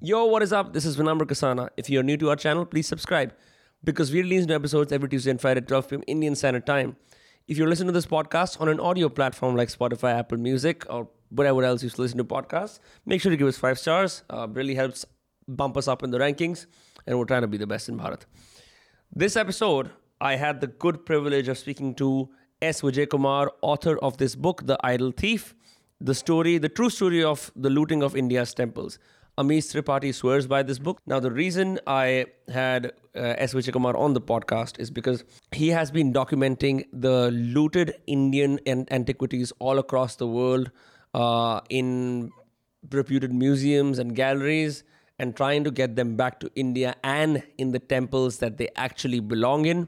Yo, what is up? This is Vinamra Kasana. If you're new to our channel, please subscribe because we release new episodes every Tuesday and Friday at 12 p.m. Indian Standard Time. If you're listening to this podcast on an audio platform like Spotify, Apple Music, or whatever else you listen to podcasts, make sure to give us five stars. Uh, really helps bump us up in the rankings, and we're trying to be the best in Bharat. This episode, I had the good privilege of speaking to S. Vijay Kumar, author of this book, The Idol Thief, the story, the true story of the looting of India's temples. Amish Tripathi swears by this book. Now, the reason I had uh, S. Vijay Kumar on the podcast is because he has been documenting the looted Indian an- antiquities all across the world uh, in reputed museums and galleries and trying to get them back to India and in the temples that they actually belong in.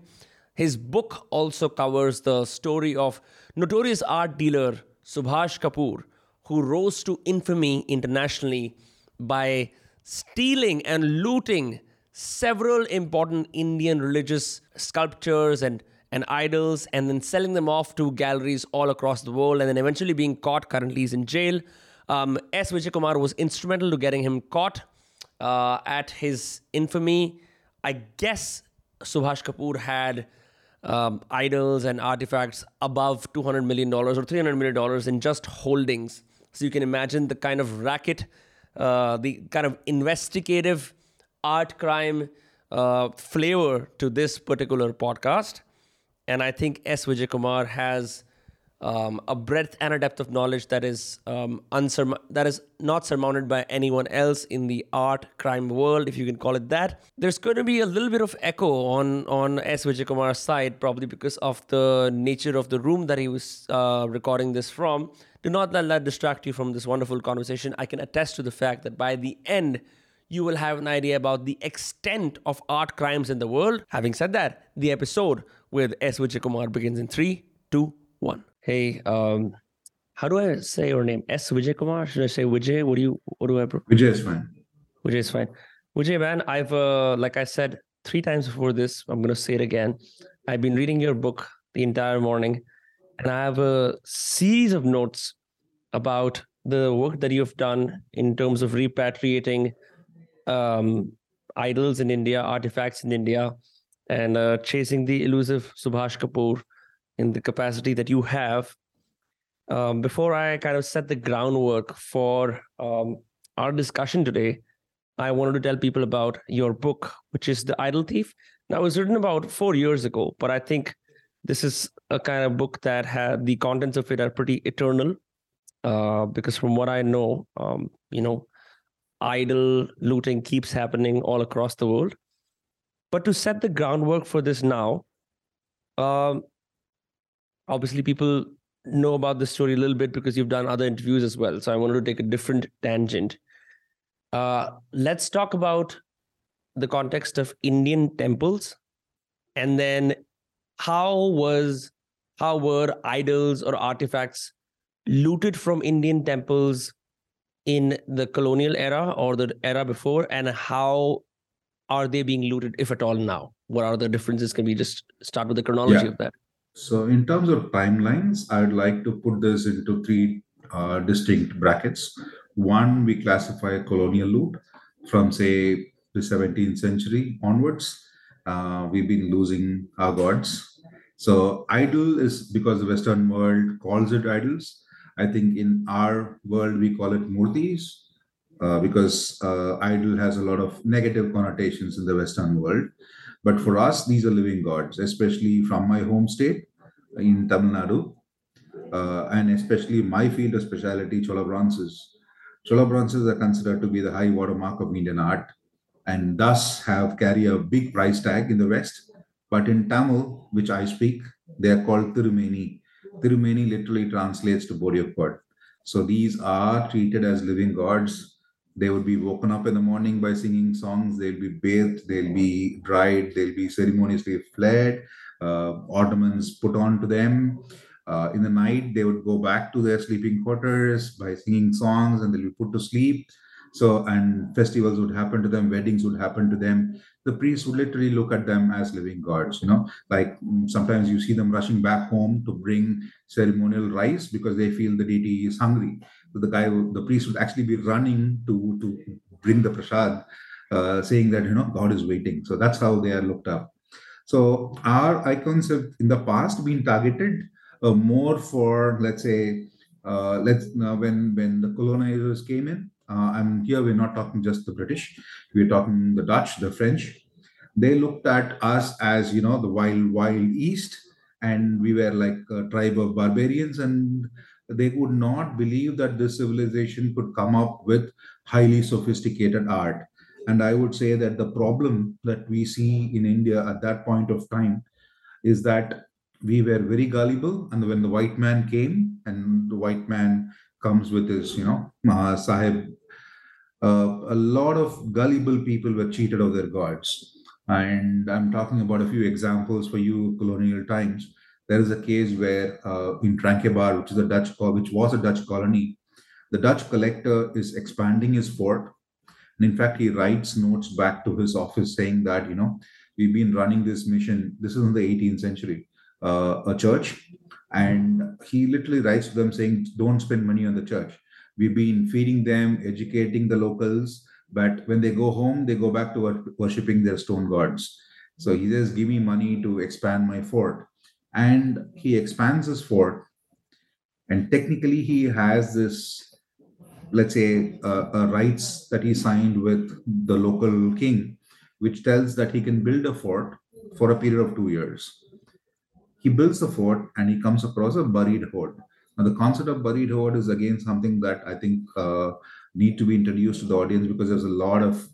His book also covers the story of notorious art dealer Subhash Kapoor, who rose to infamy internationally by stealing and looting several important Indian religious sculptures and, and idols and then selling them off to galleries all across the world and then eventually being caught. Currently, he's in jail. Um, S. Vijay Kumar was instrumental to getting him caught uh, at his infamy. I guess Subhash Kapoor had um, idols and artifacts above $200 million or $300 million in just holdings. So you can imagine the kind of racket uh, the kind of investigative art crime uh, flavor to this particular podcast. And I think S. Vijay Kumar has um, a breadth and a depth of knowledge that is um, unsurm- that is not surmounted by anyone else in the art crime world, if you can call it that. There's going to be a little bit of echo on on S. Vijay Kumar's side, probably because of the nature of the room that he was uh, recording this from. Do not let that distract you from this wonderful conversation. I can attest to the fact that by the end, you will have an idea about the extent of art crimes in the world. Having said that, the episode with S. Vijay Kumar begins in three, two, one. Hey, um, how do I say your name? S. Vijay Kumar? Should I say Vijay? What do you? What do I? Vijay is fine. Vijay is fine. Vijay, man, I've uh, like I said three times before this. I'm gonna say it again. I've been reading your book the entire morning, and I have a series of notes about the work that you've done in terms of repatriating um, idols in India, artifacts in India, and uh, chasing the elusive Subhash Kapoor in the capacity that you have. Um, before I kind of set the groundwork for um, our discussion today, I wanted to tell people about your book, which is The Idol Thief. Now, it was written about four years ago, but I think this is a kind of book that had the contents of it are pretty eternal. Uh, because from what I know, um, you know, idol looting keeps happening all across the world. But to set the groundwork for this now, um, obviously people know about the story a little bit because you've done other interviews as well. So I wanted to take a different tangent. Uh, let's talk about the context of Indian temples, and then how was how were idols or artifacts looted from Indian temples in the colonial era or the era before, and how are they being looted, if at all, now? What are the differences? Can we just start with the chronology Yeah. of that? So, in terms of timelines, I would like to put this into three uh, distinct brackets. One, we classify colonial loot from, say, the 17th century onwards. Uh, we've been losing our gods. So, idol is because the Western world calls it idols. I think in our world, we call it murtis uh, because uh, idol has a lot of negative connotations in the Western world. But for us, these are living gods, especially from my home state in Tamil Nadu, uh, and especially my field of specialty, Chola bronzes. Chola bronzes are considered to be the high watermark of Indian art, and thus have carry a big price tag in the West. But in Tamil, which I speak, they are called Tirumeni. Tirumeni literally translates to body of God. So these are treated as living gods. They would be woken up in the morning by singing songs. They'll be bathed. They'll be dried. They'll be ceremoniously fled. Uh, ornaments put on to them. Uh, in the night, they would go back to their sleeping quarters by singing songs, and they'll be put to sleep. So, and festivals would happen to them, weddings would happen to them. The priests would literally look at them as living gods. You know, like mm, sometimes you see them rushing back home to bring ceremonial rice because they feel the deity is hungry. So the guy, the priest would actually be running to to bring the prasad, uh, saying that you know God is waiting. So that's how they are looked up. So our icons have in the past been targeted uh, more for let's say uh, let's uh, when when the colonizers came in. Uh, and here we're not talking just the British, we're talking the Dutch, the French. They looked at us as you know the wild wild east, and we were like a tribe of barbarians, and they would not believe that this civilization could come up with highly sophisticated art. And I would say that the problem that we see in India at that point of time is that we were very gullible. And when the white man came, and the white man comes with his, you know, Sahib, uh, a lot of gullible people were cheated of their gods. And I'm talking about a few examples for you, colonial times. There is a case where uh, in Tranquebar, which is a Dutch, which was a Dutch colony, the Dutch collector is expanding his fort. And in fact, he writes notes back to his office saying that, you know, we've been running this mission. This is in the 18th century, uh, a church. And he literally writes to them saying, don't spend money on the church. We've been feeding them, educating the locals. But when they go home, they go back to worshipping their stone gods. So he says, give me money to expand my fort. And he expands his fort. And technically, he has this let's say, uh, uh, rights that he signed with the local king, which tells that he can build a fort for a period of two years. He builds the fort and he comes across a buried hoard. Now, the concept of buried hoard is again something that I think uh, need to be introduced to the audience because there's a lot of,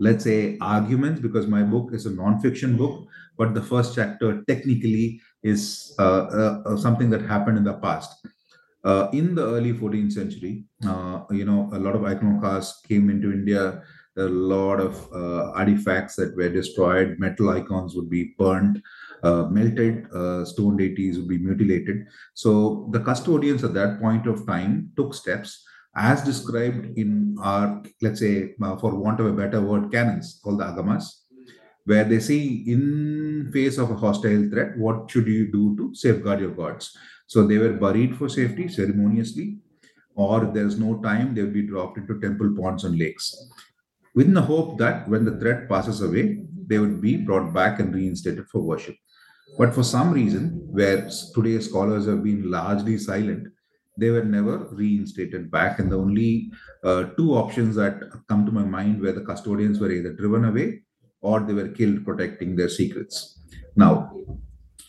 let's say, arguments. Because my book is a non-fiction book, but the first chapter technically is uh, uh, uh something that happened in the past uh, in the early 14th century, uh, you know, a lot of iconoclasts came into India. a lot of uh, artifacts that were destroyed. Metal icons would be burnt melted. Stone deities would be mutilated. So the custodians at that point of time took steps, as described in our, let's say, uh, for want of a better word, canons called the agamas, where they say, in face of a hostile threat, what should you do to safeguard your gods? So they were buried for safety ceremoniously, or if there's no time, they will be dropped into temple ponds and lakes. With the hope that when the threat passes away, they would be brought back and reinstated for worship. But for some reason, where today's scholars have been largely silent, they were never reinstated back. And the only uh, two options that come to my mind where the custodians were either driven away or they were killed protecting their secrets. Now,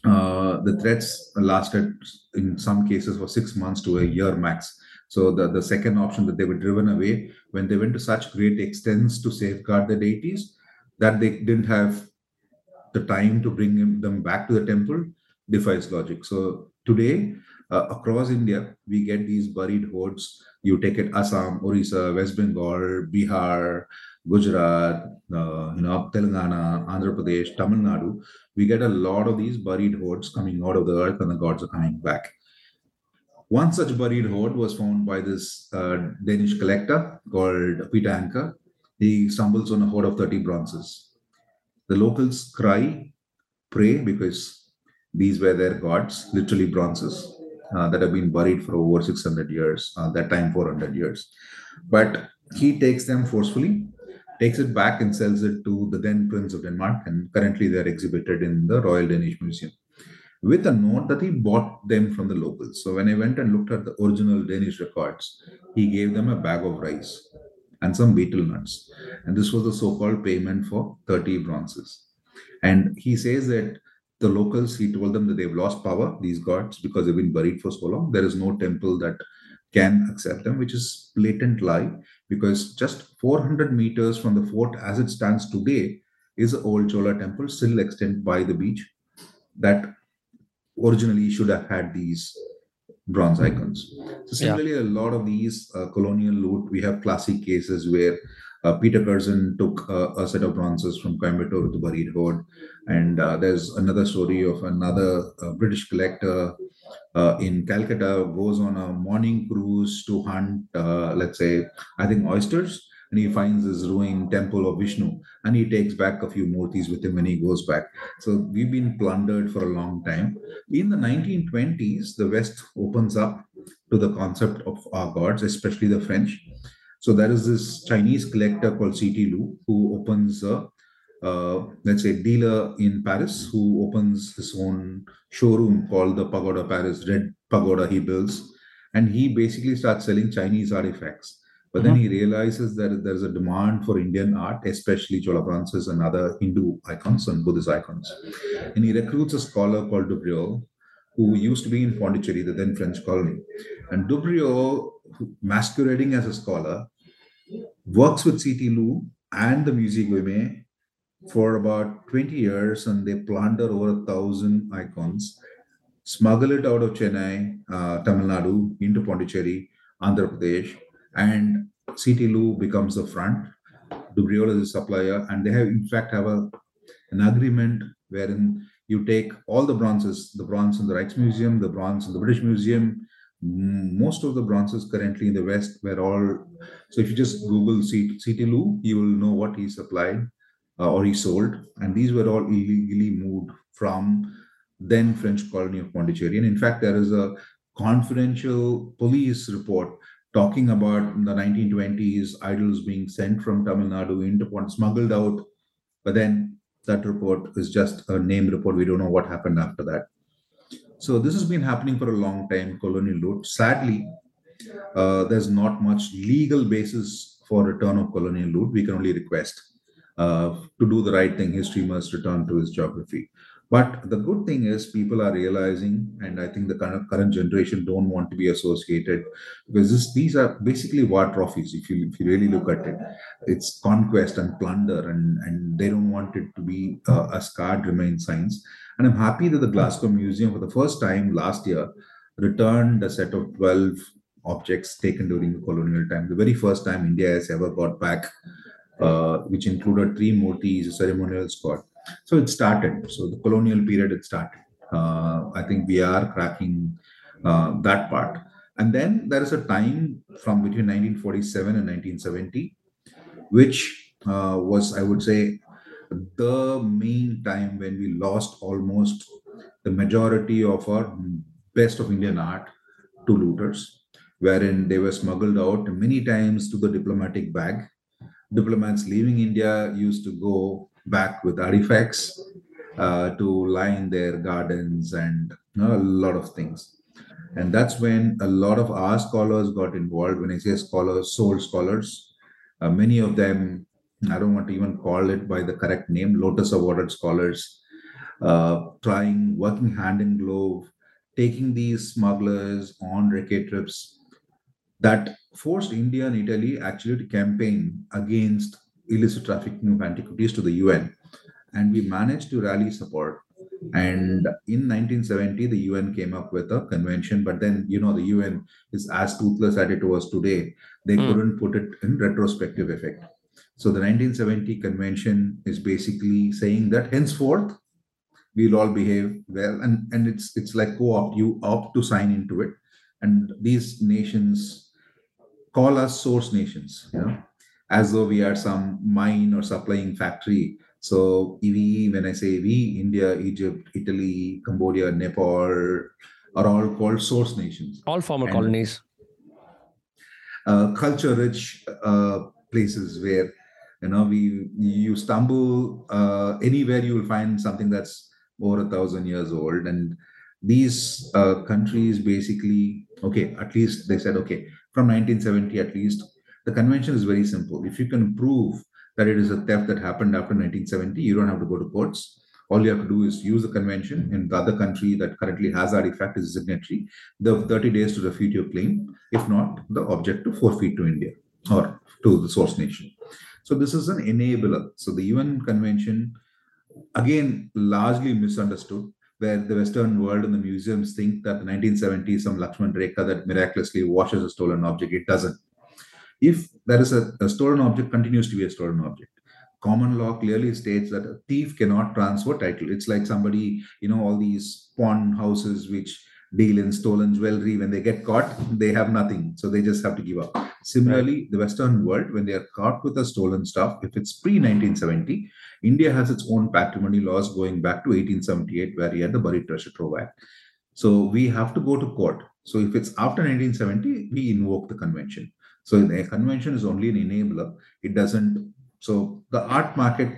uh, the threats lasted in some cases for six months to a year max. So the, the second option that they were driven away when they went to such great extents to safeguard the deities that they didn't have the time to bring them back to the temple defies logic. So today, uh, across India, we get these buried hoards. You take it Assam, Orissa, West Bengal, Bihar, Gujarat, uh, you know, Telangana, Andhra Pradesh, Tamil Nadu, we get a lot of these buried hoards coming out of the earth and the gods are coming back. One such buried hoard was found by this uh, Danish collector called Peter Anker. He stumbles on a hoard of 30 bronzes. The locals cry, pray, because these were their gods, literally bronzes uh, that have been buried for over 600 years, uh, that time 400 years. But he takes them forcefully takes it back and sells it to the then Prince of Denmark, and currently they're exhibited in the Royal Danish Museum with a note that he bought them from the locals. So when I went and looked at the original Danish records, he gave them a bag of rice and some betel nuts. And this was the so called payment for 30 bronzes. And he says that the locals, he told them that they've lost power, these gods, because they've been buried for so long. There is no temple that can accept them, which is blatant lie because just 400 meters from the fort as it stands today is an old Chola temple still extant by the beach that originally should have had these bronze icons. So similarly, yeah. a lot of these uh, colonial loot, we have classic cases where Peter Curzon took uh, a set of bronzes from Coimbatore to buried hoard. And uh, there's another story of another uh, British collector uh, in Calcutta goes on a morning cruise to hunt, uh, let's say, I think oysters. and he finds this ruined temple of Vishnu and he takes back a few murtis with him when he goes back. So we've been plundered for a long time. In the 1920s, the West opens up to the concept of our gods, especially the French. So there is this Chinese collector called C.T. Loo who opens a uh, let's say dealer in Paris who opens his own showroom called the Pagoda Paris Red Pagoda he builds, and he basically starts selling Chinese artifacts. But then he realizes that there's a demand for Indian art, especially Chola bronzes and other Hindu icons and Buddhist icons. And he recruits a scholar called Dubreuil, who used to be in Pondicherry, the then French colony. And Dubreuil, masquerading as a scholar, works with C.T. Loo and the Musée Guimet for about 20 years and they plunder over a thousand icons, smuggle it out of Chennai, uh, Tamil Nadu, into Pondicherry, Andhra Pradesh, and CT Loo becomes the front. Dubreuil is a supplier, and they have, in fact, have a, an agreement wherein you take all the bronzes, the bronze in the Rijksmuseum, the bronze in the British Museum. Most of the bronzes currently in the West were all. So if you just Google Loo, you will know what he supplied uh, or he sold, and these were all illegally moved from then French colony of Pondicherry. And in fact, there is a confidential police report talking about the 1920s idols being sent from Tamil Nadu into Pond, smuggled out, but then that report is just a name report. We don't know what happened after that. So this has been happening for a long time, colonial loot. Sadly, uh, there's not much legal basis for return of colonial loot. We can only request uh, to do the right thing, history must return to its geography. But the good thing is people are realizing, and I think the current, current generation don't want to be associated because this, these are basically war trophies. If you if you really look at it, it's conquest and plunder, and and they don't want it to be uh, a scarred remain signs. And I'm happy that the Glasgow Museum, for the first time last year, returned a set of 12 objects taken during the colonial time. The very first time India has ever got back uh, which included three murtis, a ceremonial squad. So it started. So the colonial period, it started. Uh, I think we are cracking uh, that part. And then there is a time from between 1947 and 1970, which uh, was, I would say, the main time when we lost almost the majority of our best of Indian art to looters, wherein they were smuggled out many times to the diplomatic bag diplomats leaving India used to go back with artifacts uh, to line their gardens and you know, a lot of things. And that's when a lot of our scholars got involved. When I say scholars, soul scholars, uh, many of them, I don't want to even call it by the correct name, Lotus awarded scholars, uh, trying, working hand in glove, taking these smugglers on recce trips that forced India and Italy actually to campaign against illicit trafficking of antiquities to the UN. And we managed to rally support. And in 1970, the UN came up with a convention, but then, you know, the UN is as toothless as it was today. They mm. couldn't put it in retrospective effect. So the 1970 convention is basically saying that henceforth, we'll all behave well. And, and it's it's like co-opt, you opt to sign into it. And these nations call us source nations, you know, as though we are some mine or supplying factory. So we, when I say we, India, Egypt, Italy, Cambodia, Nepal are all called source nations. All former and, colonies. Uh, culture-rich uh, places where you know we you stumble uh, anywhere you will find something that's over a thousand years old and these uh, countries basically okay at least they said okay from 1970 at least, the convention is very simple. If you can prove that it is a theft that happened after 1970, you don't have to go to courts. All you have to do is use the convention in the other country that currently has artifact is a signatory. The 30 days to refute your claim. If not, the object to forfeit to India or to the source nation. So this is an enabler. So the UN convention, again, largely misunderstood where the Western world and the museums think that the 1970s, some Lakshman Rekha that miraculously washes a stolen object. It doesn't. If there is a, a stolen object, continues to be a stolen object. Common law clearly states that a thief cannot transfer title. It's like somebody, you know, all these pawn houses which deal in stolen jewelry. When they get caught, they have nothing. So they just have to give up. Similarly, right. the Western world, when they are caught with the stolen stuff, if it's pre 1970, India has its own patrimony laws going back to 1878, where he had the Buried Treasure Trove Act. So we have to go to court. So if it's after 1970, we invoke the convention. So the convention is only an enabler. It doesn't. So the art market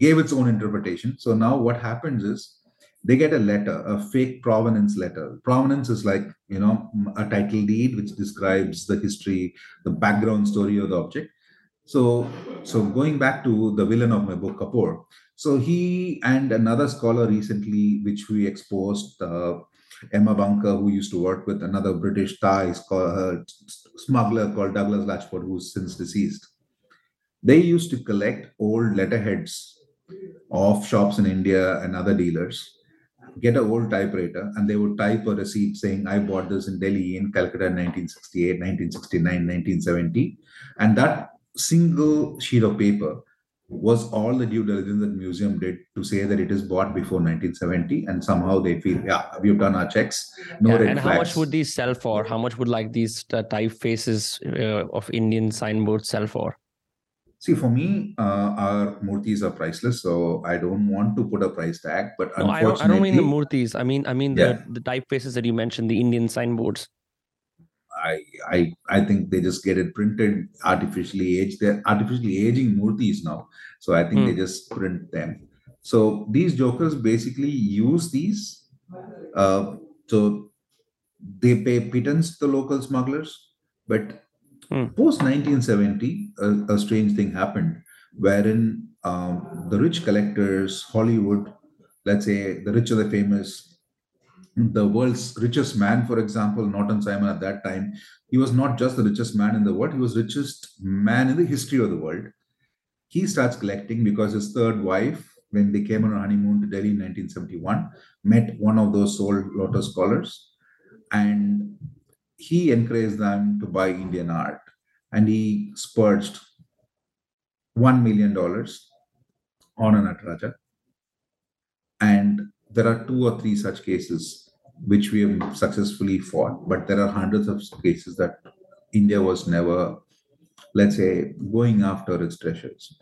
gave its own interpretation. So now what happens is they get a letter, a fake provenance letter. Provenance is like, you know, a title deed which describes the history, the background story of the object. So, so going back to the villain of my book, Kapoor. So he and another scholar recently, which we exposed, uh, Emma Bunker, who used to work with another British Thai uh, smuggler called Douglas Latchford, who's since deceased. They used to collect old letterheads of shops in India and other dealers, get an old typewriter, and they would type a receipt saying, I bought this in Delhi in Calcutta in 1968, 1969, 1970. And that single sheet of paper was all the due diligence that museum did to say that it is bought before 1970 and somehow they feel yeah we've done our checks. No yeah, and how much would these sell for? How much would like these uh, typefaces uh, of indian signboards sell for? See for me uh, our murtis are priceless so i don't want to put a price tag but no, I, don't, I don't mean the murtis. I mean i mean the, yeah. the typefaces that you mentioned the indian signboards I, I I think they just get it printed artificially aged. They're artificially aging murtis now. So I think mm. they just print them. So these jokers basically use these. Uh, so they pay pittance to the local smugglers. But mm. post 1970, a, a, strange thing happened wherein um, the rich collectors, Hollywood, let's say the rich or the famous, the world's richest man, for example, Norton Simon at that time, he was not just the richest man in the world, he was richest man in the history of the world. He starts collecting because his third wife, when they came on a honeymoon to Delhi in 1971, met one of those soul lotus scholars. And he encouraged them to buy Indian art. And he spurged $1 million on an Nataraja. And there are two or three such cases which we have successfully fought, but there are hundreds of cases that India was never, let's say, going after its treasures.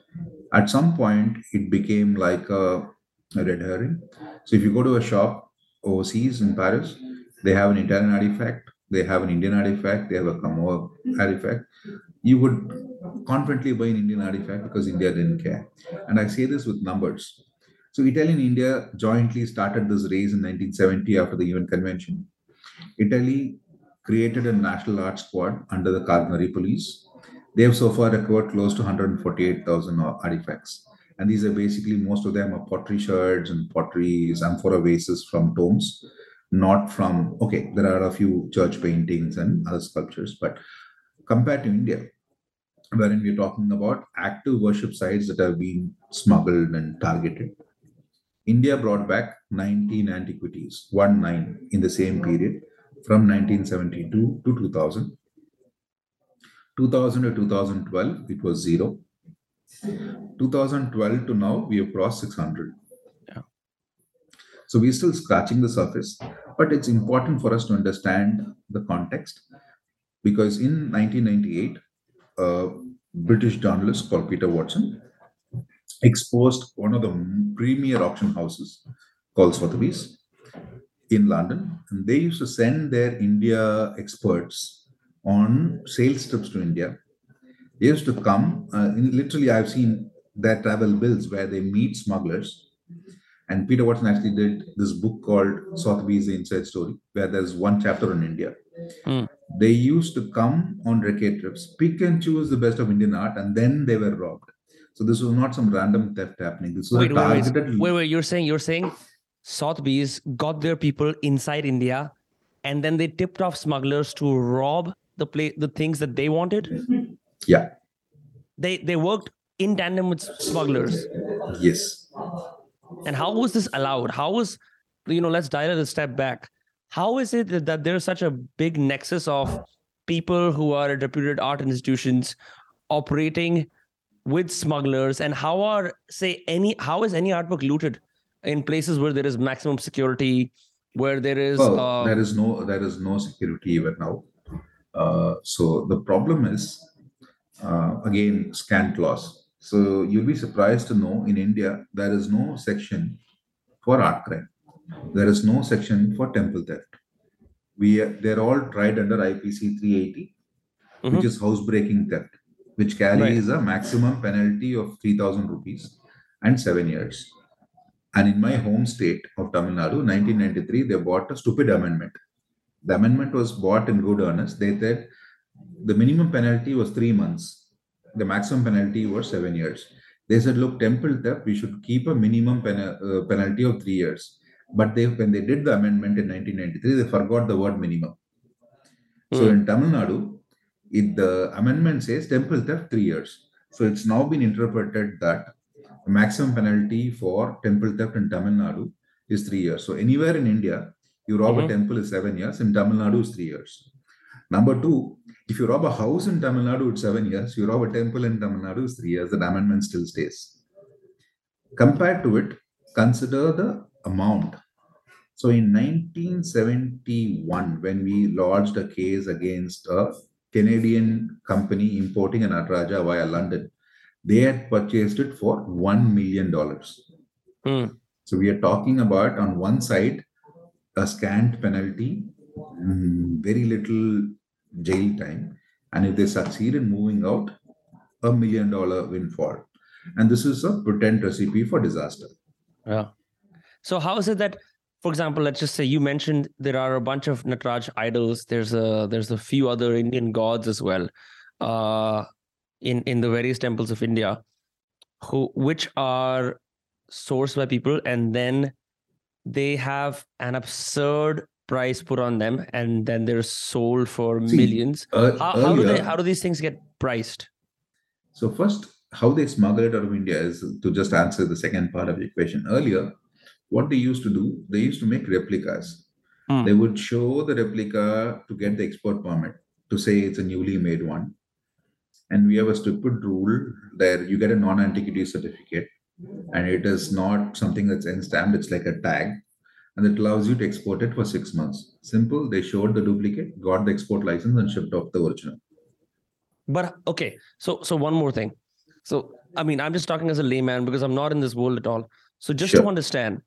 At some point, it became like a, a red herring. So if you go to a shop overseas in Paris, they have an Italian artifact, they have an Indian artifact, they have a Camorra artifact. You would confidently buy an Indian artifact because India didn't care. And I say this with numbers. So Italy and India jointly started this race in 1970 after the UN Convention. Italy created a national art squad under the Carabinieri police. They have so far recovered close to 148,000 artifacts. And these are basically, most of them are pottery shards and pottery amphora vases from tombs, not from, okay, there are a few church paintings and other sculptures, but compared to India, wherein we're talking about active worship sites that have been smuggled and targeted, India brought back 19 antiquities, one nine in the same period from 1972 to 2000. 2000 to 2012, it was zero. 2012 to now, we have crossed 600. Yeah. So we're still scratching the surface, but it's important for us to understand the context because in 1998, a uh, British journalist called Peter Watson exposed one of the premier auction houses called Sotheby's in London. And they used to send their India experts on sales trips to India. They used to come, uh, in, literally, I've seen their travel bills where they meet smugglers. And Peter Watson actually did this book called Sotheby's The Inside Story, where there's one chapter on India. Mm. They used to come on recce trips, pick and choose the best of Indian art, and then they were robbed. So this was not some random theft happening. This was wait, wait, wait, wait, wait. You're saying you're saying Sotheby's got their people inside India, and then they tipped off smugglers to rob the play the things that they wanted. Yeah. They they worked in tandem with smugglers. Yes. And how was this allowed? How was you know? Let's dial it a step back. How is it that there's such a big nexus of people who are at reputed art institutions operating with smugglers and how are say any how is any artwork looted in places where there is maximum security where there is Well, uh, there is no there is no security even now. Uh, so the problem is uh, again scant loss. So you'll be surprised to know in India there is no section for art crime. There is no section for temple theft. We they're all tried under IPC 380, Mhm. which is housebreaking theft, which carries a maximum penalty of 3,000 rupees and seven years. And in my home state of Tamil Nadu, 1993, they bought a stupid amendment. The amendment was bought in good earnest. They said the minimum penalty was three months, the maximum penalty was seven years. They said, look, temple theft, we should keep a minimum pen- uh, penalty of three years. But they, when they did the amendment in 1993, they forgot the word minimum. So Hmm. in Tamil Nadu, it, the amendment says temple theft three years. So it's now been interpreted that the maximum penalty for temple theft in Tamil Nadu is three years. So anywhere in India, you rob Mhm. a temple is seven years. In Tamil Nadu is three years. Number two, if you rob a house in Tamil Nadu, it's seven years. You rob a temple in Tamil Nadu, it's three years. The amendment still stays. Compared to it, consider the amount. So in 1971, when we lodged a case against a Canadian company importing an Nataraja via London, they had purchased it for $1 million. Hmm. So we are talking about on one side a scant penalty, very little jail time, and if they succeed in moving out, a million dollar windfall. And this is a potent recipe for disaster. Yeah. So how is it that, for example, let's just say you mentioned there are a bunch of Nataraj idols. There's a there's a few other Indian gods as well, uh, in in the various temples of India, who which are sourced by people, and then they have an absurd price put on them, and then they're sold for See, millions. Uh, How, how do they how do these things get priced? So first, how they smuggle it out of India is to just answer the second part of the equation. Earlier, what they used to do, they used to make replicas. Hmm. They would show the replica to get the export permit to say it's a newly made one. And we have a stupid rule there you get a non-antiquity certificate, and it is not something that's in stamped, it's like a tag. And it allows you to export it for six months. Simple, they showed the duplicate, got the export license, and shipped off the original. But okay, so so one more thing. So I mean, I'm just talking as a layman because I'm not in this world at all. So just to understand,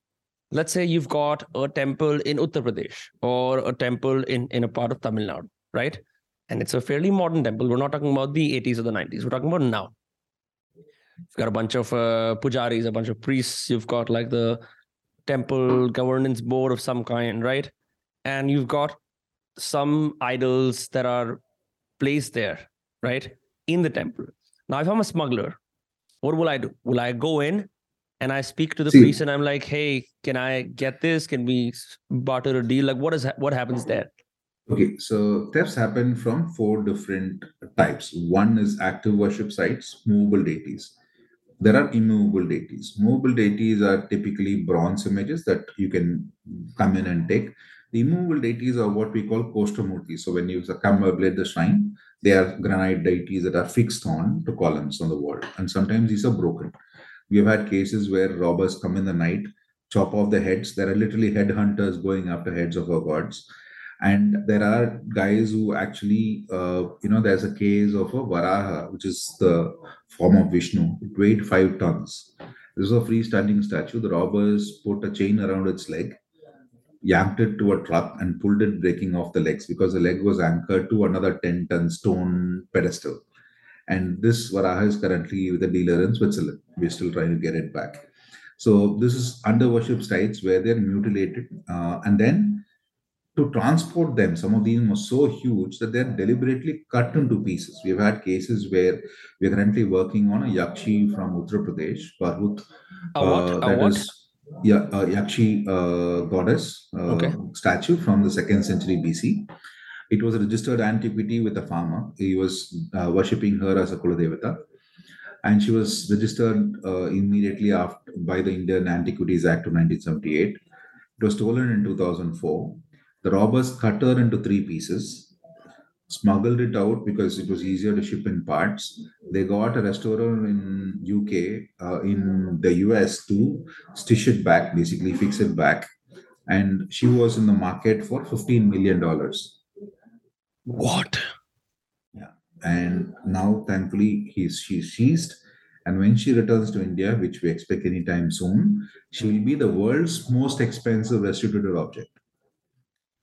let's say you've got a temple in Uttar Pradesh or a temple in in a part of Tamil Nadu, right? And it's a fairly modern temple. We're not talking about the 80s or the 90s. We're talking about now. You've got a bunch of uh, pujaris, a bunch of priests. You've got like the temple governance board of some kind, right? And you've got some idols that are placed there, right? In the temple. Now, if I'm a smuggler, what will I do? Will I go in and I speak to the See- priest and I'm like, hey, can I get this? Can we barter a deal? Like, what is what happens there? Okay, so thefts happen from four different types. One is active worship sites, movable deities. There are immovable deities. Movable deities are typically bronze images that you can come in and take. The immovable deities are what we call koshtamurtis. So when you come at the shrine, they are granite deities that are fixed on to columns on the wall. And sometimes these are broken. We have had cases where robbers come in the night, chop off the heads. There are literally headhunters going after heads of our gods. And there are guys who actually uh, you know there's a case of a varaha which is the form of vishnu. It weighed five tons. This is a freestanding statue. The robbers put a chain around its leg yanked it to a truck and pulled it breaking off the legs because the leg was anchored to another 10 ton stone pedestal and this varaha is currently with a dealer in switzerland we're still trying to get it back so this is under worship sites where they're mutilated uh, and then to transport them, some of these were so huge that they're deliberately cut into pieces. We've had cases where we're currently working on a yakshi from Uttar Pradesh, Parvut. A what? uh, A what? is- yeah, a yakshi uh, goddess uh, Okay. statue from the second century BC. It was a registered antiquity with a farmer. He was uh, worshipping her as a Kuladevata. And she was registered uh, immediately after by the Indian Antiquities Act of 1978. It was stolen in 2004. The robbers cut her into three pieces, smuggled it out because it was easier to ship in parts. They got a restorer in UK, uh, in the US to stitch it back, basically fix it back. and she was in the market for 15 million dollars What? yeah. And now thankfully he's she's seized. And when she returns to india which we expect anytime soon she will be the world's most expensive restituted object.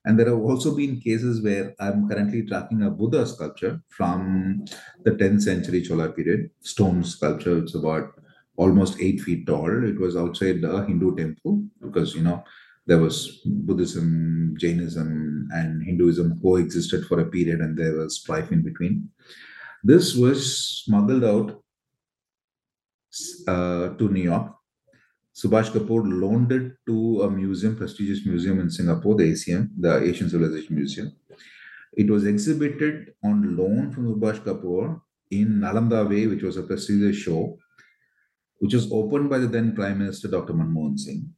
And there have also been cases where i'm currently tracking a buddha sculpture from the 10th century chola period. Stone sculpture. It's about almost eight feet tall. It was outside the hindu temple because you know there was Buddhism, Jainism, and Hinduism coexisted for a period, and there was strife in between. This was smuggled out uh, to New York. Subhash Kapoor loaned it to a museum, prestigious museum in Singapore, the ACM, the Asian Civilization Museum. It was exhibited on loan from Subhash Kapoor in Nalanda Way, which was a prestigious show, which was opened by the then Prime Minister Dr. Manmohan Singh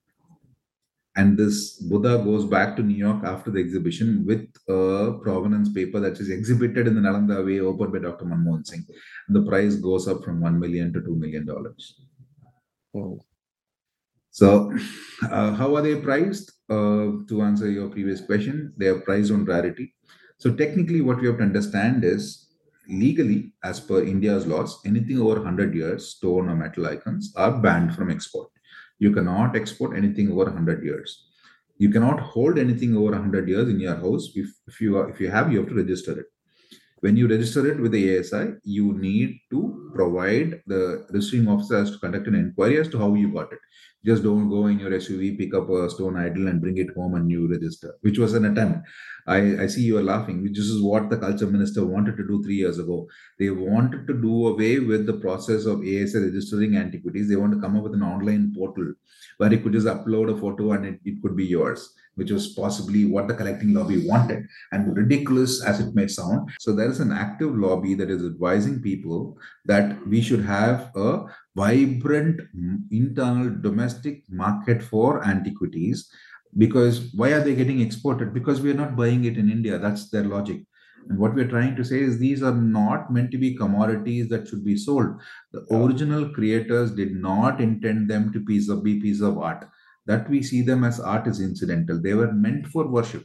and this buddha goes back to new york after the exhibition with a provenance paper that is exhibited in the nalanda way opened by dr manmohan singh. And the price goes up from 1 million to 2 million dollars. Oh. so uh, how are they priced? Uh, to answer your previous question they are priced on rarity. So technically what we have to understand is legally as per india's laws anything over 100 years stone or metal icons are banned from export you cannot export anything over 100 years. You cannot hold anything over 100 years in your house. If, if you are, if you have you have to register it. When you register it with the ASI, you need to provide the registering officers to conduct an inquiry as to how you got it. Just don't go in your SUV, pick up a stone idol, and bring it home and you register, which was an attempt. I, I see you are laughing, which is what the culture minister wanted to do three years ago. They wanted to do away with the process of ASA registering antiquities. They want to come up with an online portal where you could just upload a photo and it, it could be yours which was possibly what the collecting lobby wanted, and ridiculous as it may sound. So there is an active lobby that is advising people that we should have a vibrant mm, internal domestic market for antiquities. Because why are they getting exported? Because we are not buying it in India. That's their logic. And what we're trying to say is these are not meant to be commodities that should be sold. The original creators did not intend them to piece of, be piece of art that we see them as art is incidental. They were meant for worship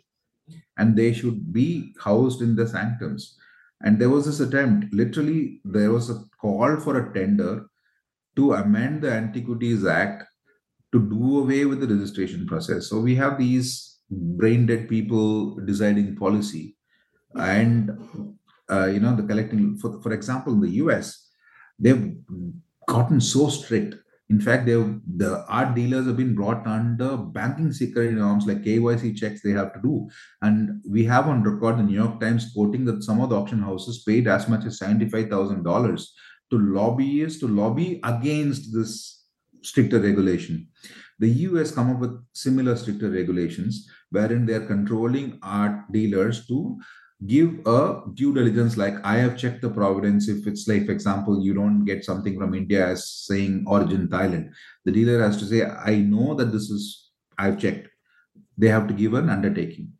and they should be housed in the sanctums. And there was this attempt, literally, there was a call for a tender to amend the Antiquities Act to do away with the registration process. So we have these brain dead people deciding policy and uh, you know the collecting for, for example in the us they've gotten so strict in fact, they the art dealers have been brought under banking security norms like KYC checks they have to do. And we have on record the New York Times quoting that some of the auction houses paid as much as $75,000 to lobbyists to lobby against this stricter regulation. The EU has come up with similar stricter regulations wherein they are controlling art dealers to give a due diligence like i have checked the providence. If it's like for example you don't get something from india as saying origin thailand. The dealer has to say i know that this is i've checked. They have to give an undertaking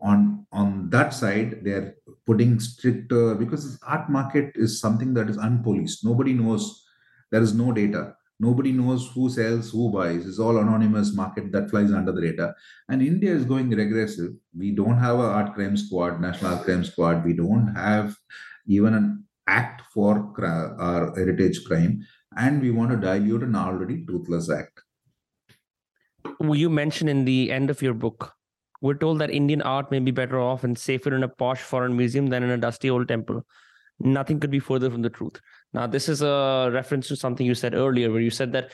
on on that side they're putting stricter because art market is something that is unpoliced nobody knows there is no data Nobody knows who sells, who buys. It's all anonymous market that flies under the radar. And India is going regressive. We don't have a art crime squad, national art crime squad. We don't have even an act for our heritage crime. And we want to dilute an already toothless act. You mentioned in the end of your book, we're told that Indian art may be better off and safer in a posh foreign museum than in a dusty old temple. Nothing could be further from the truth. Now, this is a reference to something you said earlier, where you said that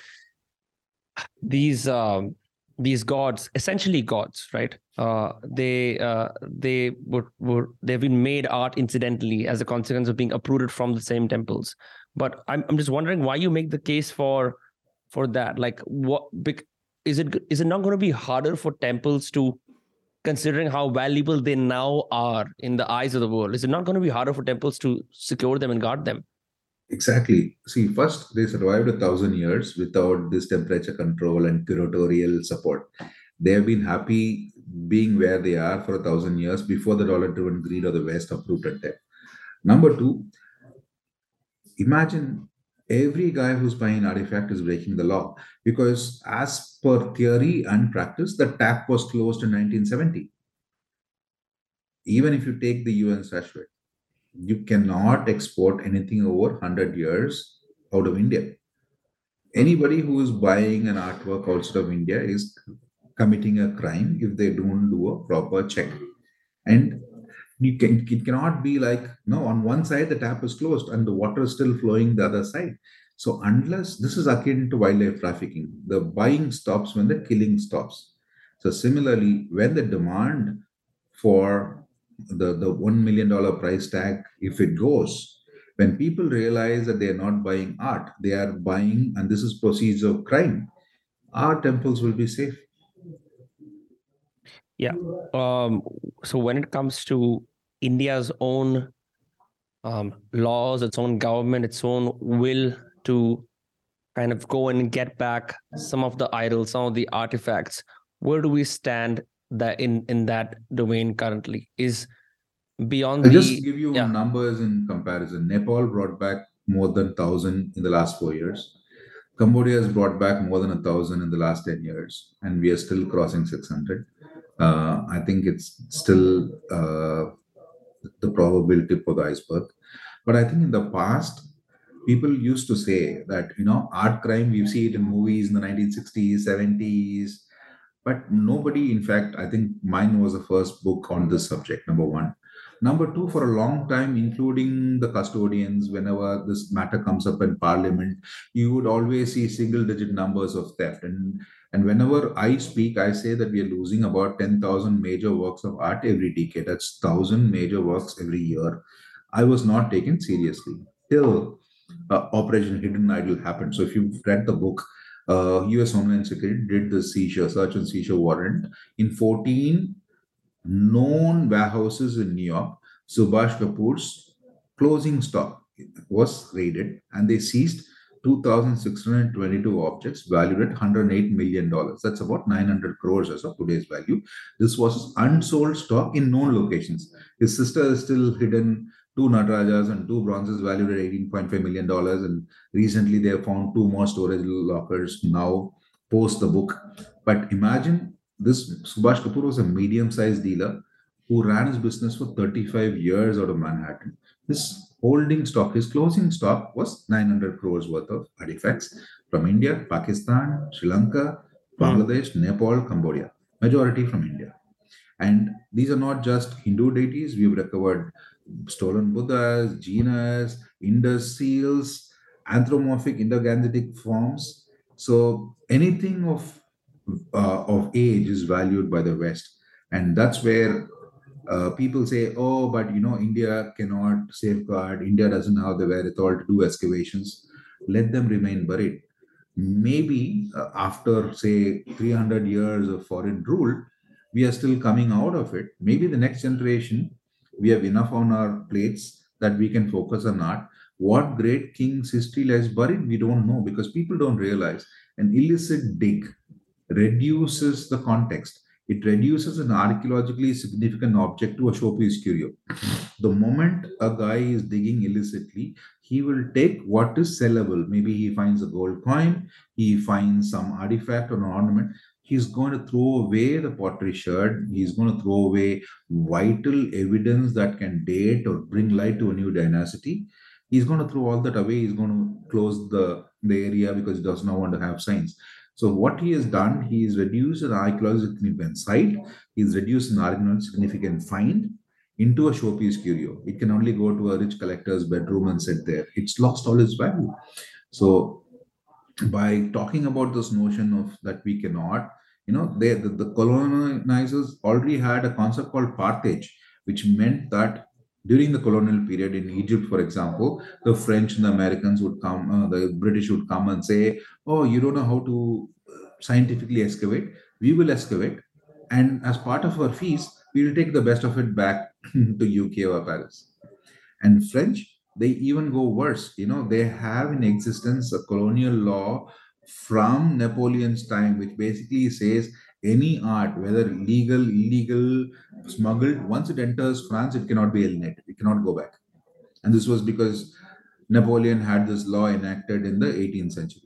these um, these gods, essentially gods, right? Uh, they uh, they were, were they've been made art incidentally as a consequence of being uprooted from the same temples. But I'm I'm just wondering why you make the case for for that. Like, what is it? Is it not going to be harder for temples to considering how valuable they now are in the eyes of the world? Is it not going to be harder for temples to secure them and guard them? Exactly. See, first, they survived a thousand years without this temperature control and curatorial support. They have been happy being where they are for a thousand years before the dollar driven greed of the West uprooted them. Number two, imagine every guy who's buying an artifact is breaking the law because, as per theory and practice, the tap was closed in 1970. Even if you take the UN statute, you cannot export anything over 100 years out of India. Anybody who is buying an artwork outside of India is committing a crime if they don't do a proper check. And you can it cannot be like no on one side the tap is closed and the water is still flowing the other side. So unless this is akin to wildlife trafficking. The buying stops when the killing stops. So similarly when the demand for the the 1 million dollar price tag if it goes when people realize that they are not buying art they are buying and this is proceeds of crime our temples will be safe yeah. Um, so when it comes to India's own um, laws, its own government, its own will to kind of go and get back some of the idols, some of the artifacts, where do we stand that in in that domain currently? Is beyond I'll the just give you yeah. numbers in comparison. Nepal brought back more than thousand in the last four years. Cambodia has brought back more than a thousand in the last 10 years, and we are still crossing 600 uh, I think it's still uh, the probability for the iceberg. But I think in the past, people used to say that you know art crime we see it in movies in the 1960s 70s but nobody in fact i think mine was the first book on this subject number one number two for a long time including the custodians whenever this matter comes up in parliament you would always see single digit numbers of theft and and whenever I speak, I say that we are losing about 10,000 major works of art every decade. That's 1,000 major works every year. I was not taken seriously till uh, Operation Hidden Idol happened. So if you've read the book, uh, US Homeland Security did the seizure, search and seizure warrant in 14 known warehouses in New York. Subhash Kapoor's closing stock was raided and they seized 2,622 objects valued at $108 million. That's about 900 crores as of today's value. This was unsold stock in known locations. His sister is still hidden two Natarajas and two bronzes valued at $18.5 million. And recently they have found two more storage lockers now post the book. But imagine this Subhash Kapoor was a medium sized dealer who ran his business for 35 years out of Manhattan. This holding stock, his closing stock was 900 crores worth of artifacts from India, Pakistan, Sri Lanka, Bangladesh, mm. Nepal, Cambodia, majority from India. And these are not just Hindu deities. We've recovered stolen Buddhas, Jinas, Indus seals, anthropomorphic Indo-Gangetic forms. So anything of uh, of age is valued by the West, and that's where uh, people say, oh, but you know, India cannot safeguard, India doesn't have the wherewithal to do excavations. Let them remain buried. Maybe uh, after, say, 300 years of foreign rule, we are still coming out of it. Maybe the next generation, we have enough on our plates that we can focus on art. What great king's history lies buried, we don't know because people don't realize an illicit dig reduces the context it reduces an archaeologically significant object to a showpiece curio. The moment a guy is digging illicitly, he will take what is sellable. Maybe he finds a gold coin, he finds some artifact or an ornament. He's going to throw away the pottery sherd. He's going to throw away vital evidence that can date or bring light to a new dynasty. He's going to throw all that away. He's going to close the, the area because he does not want to have signs. So what he has done, he has reduced an archaeological significant site, he's reduced an archaeological significant find into a showpiece curio. It can only go to a rich collector's bedroom and sit there. It's lost all its value. So by talking about this notion of that we cannot, you know, they, the, the colonizers already had a concept called partage, which meant that during the colonial period in Egypt, for example, the French and the Americans would come, uh, the British would come and say, "Oh, you don't know how to uh, scientifically excavate. We will excavate, and as part of our fees, we will take the best of it back to UK or Paris." And French, they even go worse. You know, they have in existence a colonial law from Napoleon's time, which basically says any art, whether legal, illegal, smuggled, once it enters France, it cannot be alienated. It cannot go back. And this was because Napoleon had this law enacted in the 18th century.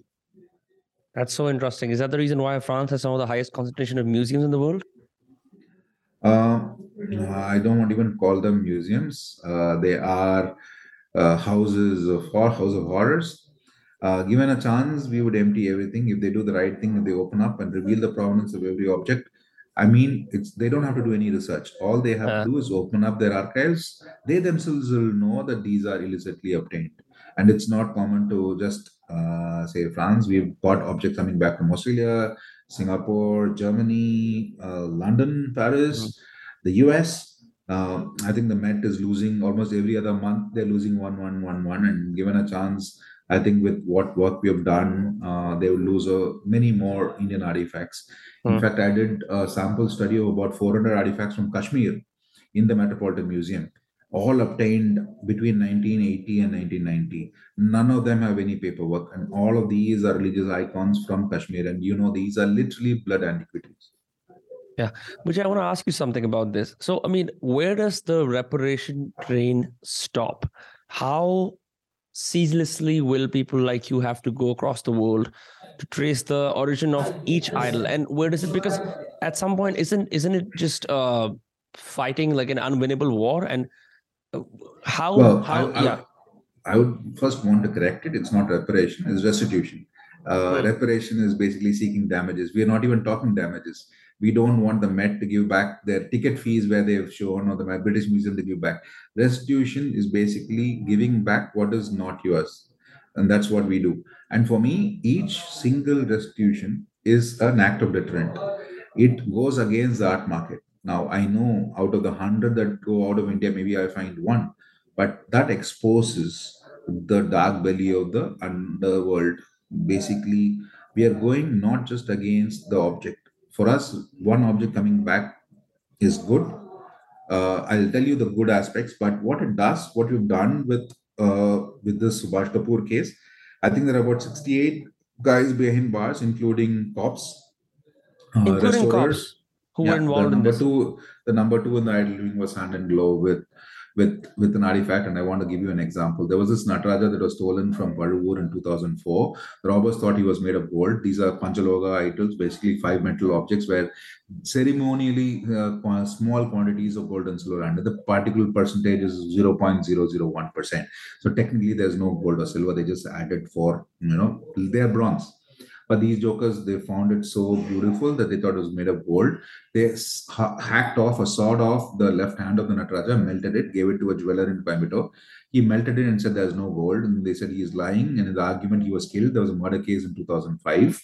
That's so interesting. Is that the reason why France has some of the highest concentration of museums in the world? Uh, I don't want to even call them museums. Uh, they are uh, houses of house of horrors. Uh, given a chance, we would empty everything if they do the right thing. If they open up and reveal the provenance of every object, I mean, it's they don't have to do any research. All they have Uh, to do is open up their archives. They themselves will know that these are illicitly obtained, and it's not common to just uh, say France. We've got objects coming back from Australia, Singapore, Germany, uh, London, Paris, the US. Uh, I think the Met is losing almost every other month. They're losing one, one, one, one, and given a chance, I think with what work we have done, uh, they will lose uh, many more Indian artifacts. In Hmm. fact, I did a sample study of about 400 artifacts from Kashmir in the Metropolitan Museum, all obtained between 1980 and 1990. None of them have any paperwork, and all of these are religious icons from Kashmir. And you know, these are literally blood antiquities. Vijay, I want to ask you something about this. So, I mean, where does the reparation train stop? How ceaselessly will people like you have to go across the world to trace the origin of each idol? And where does it? Because at some point, isn't isn't it just uh, fighting like an unwinnable war? And uh, how Well, how I, I, yeah I would first want to correct it. It's not reparation, it's restitution. Uh, reparation is basically seeking damages. We are not even talking damages. We don't want the Met to give back their ticket fees where they've shown or the British Museum to give back. Restitution is basically giving back what is not yours. And that's what we do. And for me, each single restitution is an act of deterrent. It goes against the art market. Now, I know out of the 100 that go out of India, maybe I find one but that exposes the dark belly of the underworld basically we are going not just against the object for us one object coming back is good uh, i'll tell you the good aspects but what it does what you've done with uh, with this subhash kapoor case i think there are about 68 guys behind bars including cops uh, including cops who yeah, were the involved in number this. two, the number two in the idol wing was hand and glove with with with an artifact. And I want to give you an example. There was this Nataraja that was stolen from Paruvur in 2004. The robbers thought he was made of gold. These are Panchaloha idols, basically five metal objects where ceremonially uh, small quantities of gold and silver and the particle percentage is 0.001%. So technically there's no gold or silver. They just added for, you know, they're bronze. But these jokers, they found it so beautiful that they thought it was made of gold. They ha- hacked off or sawed off the left hand of the Nataraja, melted it, gave it to a jeweler in Coimbatore. He melted it and said there's no gold. And they said he is lying. And in the argument, he was killed. There was a murder case in 2005.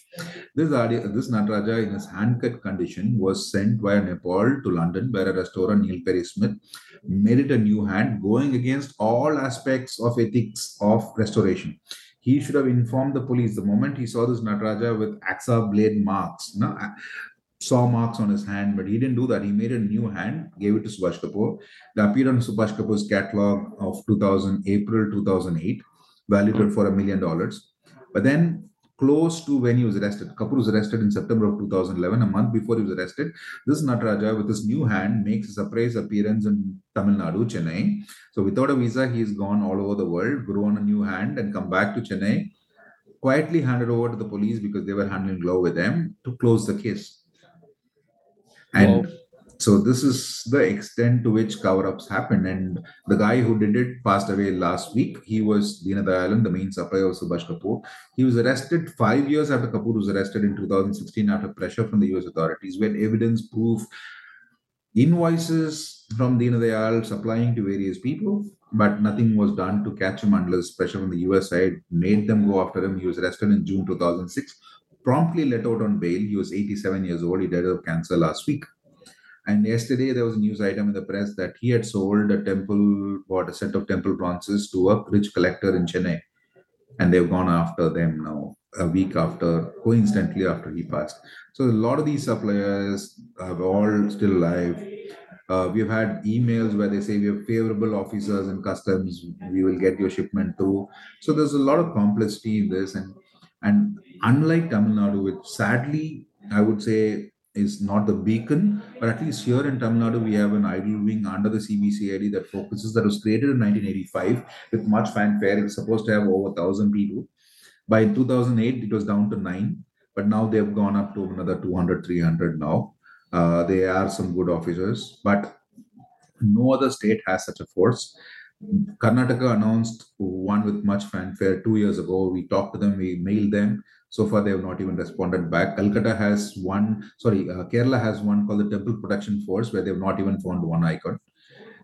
This, this Nataraja, in his hand cut condition, was sent via Nepal to London, where a restorer, Neil Perry Smith, made it a new hand, going against all aspects of ethics of restoration he should have informed the police the moment he saw this Nataraja with axa blade marks, a- saw marks on his hand, but he didn't do that. He made a new hand, gave it to Subhash Kapoor. It appeared on Subhash Kapoor's catalog of 2000, April 2008, valued at hmm. for a million dollars. But then, close to when he was arrested, Kapoor was arrested in September of 2011, a month before he was arrested. This Nataraja, with his new hand, makes a surprise appearance in Tamil Nadu, Chennai. So without a visa, he's gone all over the world, grew on a new hand, and come back to Chennai. Quietly handed over to the police because they were handling law with them to close the case. And Wow. So this is the extent to which cover-ups happened. And the guy who did it passed away last week. He was Dina Dayalan, the main supplier of Subhash Kapoor. He was arrested five years after Kapoor was arrested in 2016 after pressure from the US authorities. when evidence, proof, invoices from Dina Dayal supplying to various people, but nothing was done to catch him unless pressure from the US side made them go after him. He was arrested in June 2006, promptly let out on bail. He was 87 years old. He died of cancer last week. And yesterday there was a news item in the press that he had sold a temple, what a set of temple bronzes to a rich collector in Chennai. And they've gone after them now, a week after, coincidentally after he passed. So a lot of these suppliers are all still alive. Uh, we've had emails where they say we have favorable officers in customs. We will get your shipment through. So there's a lot of complexity in this, and and unlike Tamil Nadu, which sadly I would say is not the beacon, but at least here in Tamil Nadu, we have an idol wing under the CBCID that focuses, that was created in 1985 with much fanfare. It's supposed to have over 1,000 people. By 2008, it was down to nine, but now they've gone up to another 200, 300 now. Uh, they are some good officers, but no other state has such a force. Karnataka announced one with much fanfare two years ago. We talked to them, we mailed them. So far, they have not even responded back. Calcutta has one, sorry, uh, Kerala has one called the Temple Protection Force, where they've not even found one icon.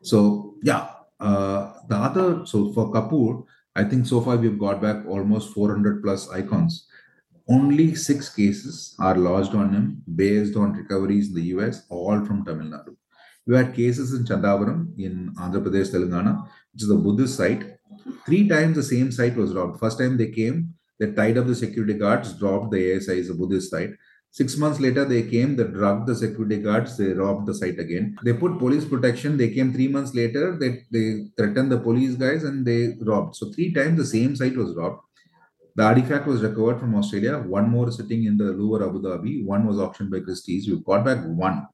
So, yeah, uh, the other, so for Kapoor, I think so far we've got back almost 400 plus icons. Only six cases are lodged on him based on recoveries in the US, all from Tamil Nadu. We had cases in Chandavaram, in Andhra Pradesh, Telangana, which is a Buddhist site. Three times the same site was robbed. First time they came, they tied up the security guards, dropped the ASI as a Buddhist site. Six months later, they came, they drugged the security guards, they robbed the site again. They put police protection. They came three months later, they, they threatened the police guys and they robbed. So, three times the same site was robbed. The artifact was recovered from Australia. One more sitting in the Louvre, Abu Dhabi. One was auctioned by Christie's. We got back one.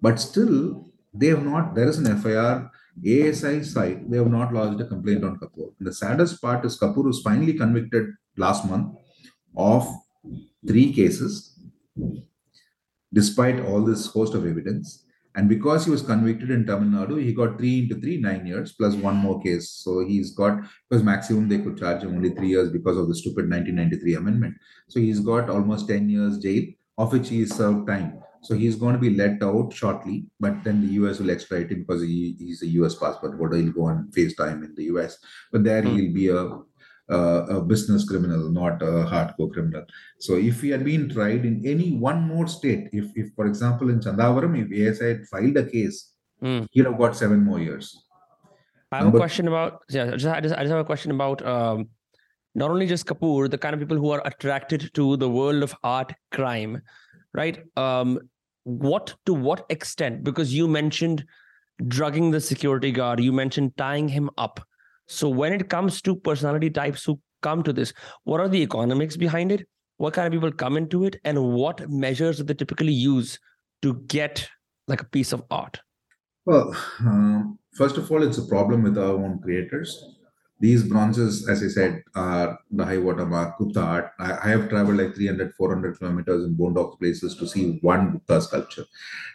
But still, they have not, there is an FIR, ASI site, they have not lodged a complaint on Kapoor. And the saddest part is Kapoor was finally convicted last month of three cases, despite all this host of evidence. And because he was convicted in Tamil Nadu, he got three into three, nine years, plus one more case. So he's got, because maximum they could charge him only three years because of the stupid 1993 amendment. So he's got almost 10 years jail, of which he is served time. So he's going to be let out shortly, but then the US will extradite him because he, he's a US passport holder. He'll go and face time in the US. But there mm. he'll be a a business criminal, not a hardcore criminal. So if he had been tried in any one more state, if, if for example in Chandavaram, if ASI had filed a case, mm. he'd have got seven more years. I have Number, a question about yeah, just, I just I just have a question about um, not only just Kapoor, the kind of people who are attracted to the world of art crime, right? Um, what to what extent? Because you mentioned drugging the security guard, you mentioned tying him up so when it comes to personality types who come to this, what are the economics behind it? What kind of people come into it, and what measures do they typically use to get like a piece of art? Well, um, first of all, it's a problem with our own creators these bronzes, as I said, are the high water mark, Gupta art. I, I, have traveled like 300, 400 kilometers in Boondock places to see one Gupta sculpture.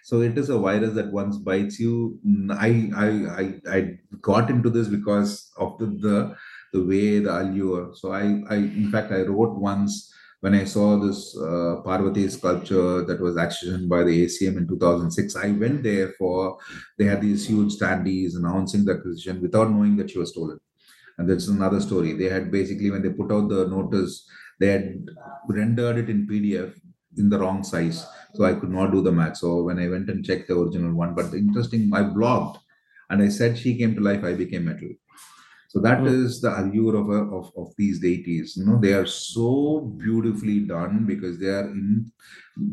So it is a virus that once bites you. I I I, I got into this because of the, the the way the allure. So I I in fact I wrote once when I saw this uh, Parvati sculpture that was actioned by the ACM in 2006, I went there for, they had these huge standees announcing the acquisition without knowing that she was stolen and that's another story. They had basically when they put out the notice, they had rendered it in PDF in the wrong size, so I could not do the math. So when I went and checked the original one, but interesting, I blogged and I said she came to life, I became metal. So that mm. is the allure of, a, of of these deities. You know, they are so beautifully done because they are in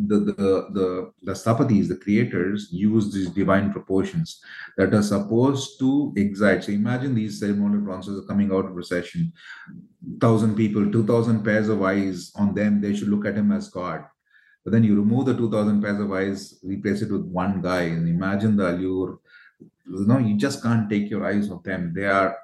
the the the the sthapatis, the creators, use these divine proportions that are supposed to excite. So imagine these ceremonial bronzes are coming out of procession, thousand people, two thousand pairs of eyes on them. They should look at him as God. But then you remove the two thousand pairs of eyes, replace it with one guy, and imagine the allure. You know, you just can't take your eyes off them. They are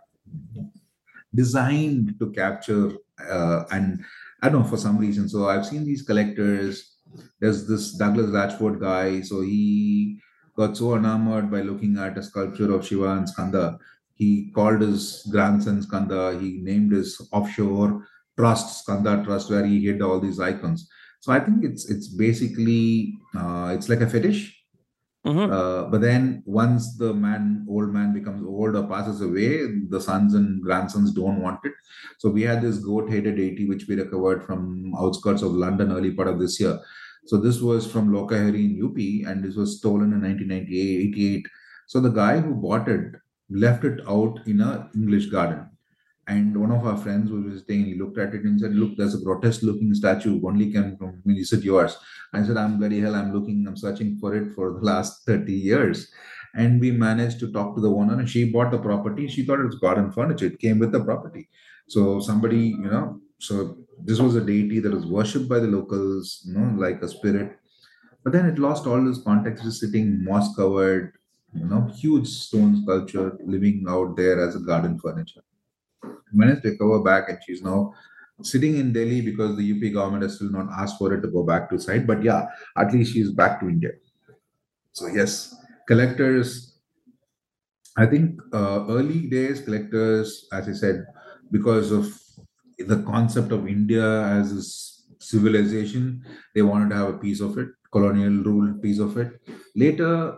designed to capture uh, and I don't know for some reason. So I've seen these collectors. There's this Douglas Latchford guy. So he got so enamored by looking at a sculpture of Shiva and Skanda. He called his grandson Skanda. He named his offshore trust Skanda Trust, where he hid all these icons. So I think it's it's basically uh, it's like a fetish Mm-hmm. Uh, but then once the man, old man becomes old or passes away, the sons and grandsons don't want it. So we had this goat-headed deity which we recovered from outskirts of London early part of this year. So this was from Lokhari in UP and this was stolen in 1988. So the guy who bought it left it out in a English garden. And one of our friends was visiting, he looked at it and said, Look, there's a grotesque looking statue, only came from, mean, is it yours? I said, I'm bloody hell, I'm looking, I'm searching for it for the last 30 years. And we managed to talk to the owner, and she bought the property. She thought it was garden furniture, it came with the property. So somebody, you know, so this was a deity that was worshipped by the locals, you know, like a spirit. But then it lost all this context, just sitting moss covered, you know, huge stone sculpture living out there as a garden furniture. Managed to recover back, and she's now sitting in Delhi because the UP government has still not asked for it to go back to site. But yeah, at least she's back to India. So yes, collectors. I think uh, early days collectors, as I said, because of the concept of India as a civilization, they wanted to have a piece of it, colonial rule piece of it. Later,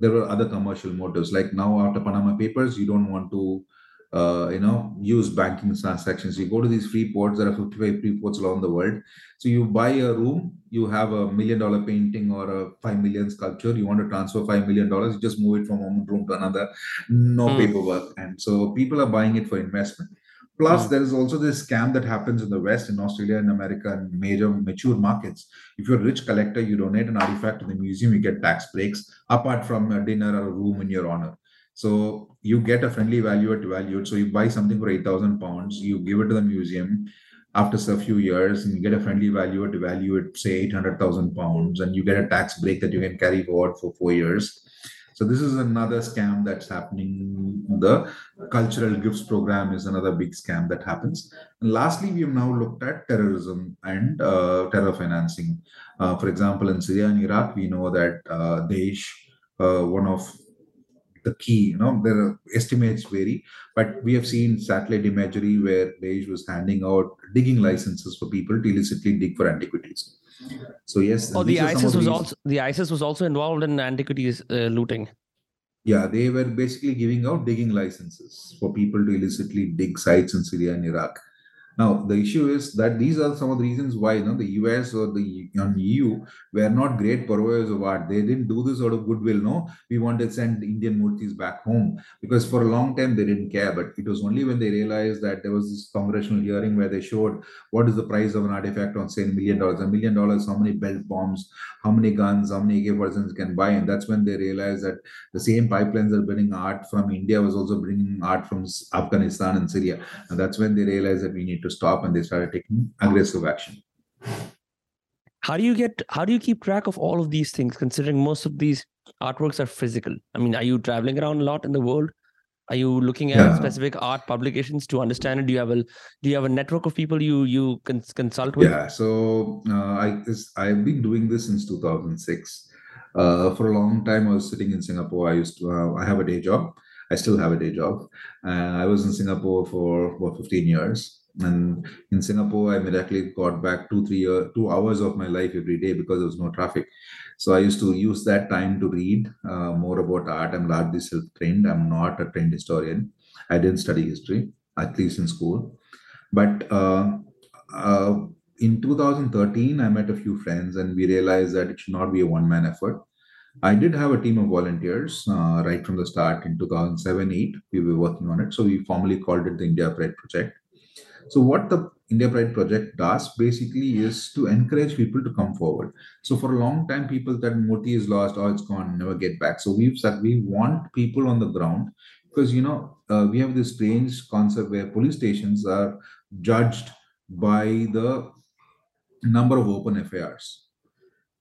there were other commercial motives. Like now, after Panama Papers, you don't want to uh, you know, use banking transactions. You go to these free ports, there are 55 free ports around the world. So you buy a room, you have a million dollar painting or a five million sculpture, you want to transfer five million dollars, you just move it from one room to another, no mm. paperwork. And so people are buying it for investment. Plus, mm. there is also this scam that happens in the West, in Australia and America, and major mature markets. If you're a rich collector, you donate an artifact to the museum, you get tax breaks apart from a dinner or a room in your honor. So you get a friendly value at value. So you buy something for 8,000 pounds, you give it to the museum after a few years, and you get a friendly value at value at say 800,000 pounds, and you get a tax break that you can carry forward for four years. So this is another scam that's happening. The cultural gifts program is another big scam that happens. And lastly, we have now looked at terrorism and uh, terror financing. Uh, for example, in Syria and Iraq, we know that uh, Daesh, uh, one of the key. You know, their estimates vary, but we have seen satellite imagery where Daesh was handing out digging licenses for people to illicitly dig for antiquities. So yes, oh, the ISIS was also the ISIS was also involved in antiquities uh, looting. Yeah, they were basically giving out digging licenses for people to illicitly dig sites in Syria and Iraq. Now, the issue is that these are some of the reasons why you know the US or the EU were not great purveyors of art. They didn't do this out of goodwill. No, we want to send Indian murtis back home because for a long time they didn't care. But it was only when they realized that there was this congressional hearing where they showed what is the price of an artifact on say a million dollars. A million dollars, how many belt bombs, how many guns, how many AK-47s can buy, and that's when they realized that the same pipelines are bringing art from India was also bringing art from Afghanistan and Syria. And that's when they realized that we need to to stop and they started taking aggressive action. How do you get how do you keep track of all of these things considering most of these artworks are physical? I mean are you traveling around a lot in the world? Are you looking at yeah. specific art publications to understand it? Do you have a do you have a network of people you you cons- consult with? Yeah so uh, i i've been doing this since 2006 uh, for a long time i was sitting in singapore. I used to uh, i have a day job. I still have a day job. And i was in singapore for about 15 years and in Singapore, I miraculously got back two, three, uh, two hours of my life every day because there was no traffic. So I used to use that time to read uh, more about art. I'm largely self-trained. I'm not a trained historian. I didn't study history, at least in school. But uh, uh, in 2013, I met a few friends and we realized that it should not be a one-man effort. I did have a team of volunteers uh, right from the start in 2007 8. We were working on it. So we formally called it the India Pride Project. So what the India Pride project does basically is to encourage people to come forward. So for a long time, people that Murti is lost, or oh, it's gone, never get back. So we've said we want people on the ground because you know uh, we have this strange concept where police stations are judged by the number of open FIRs.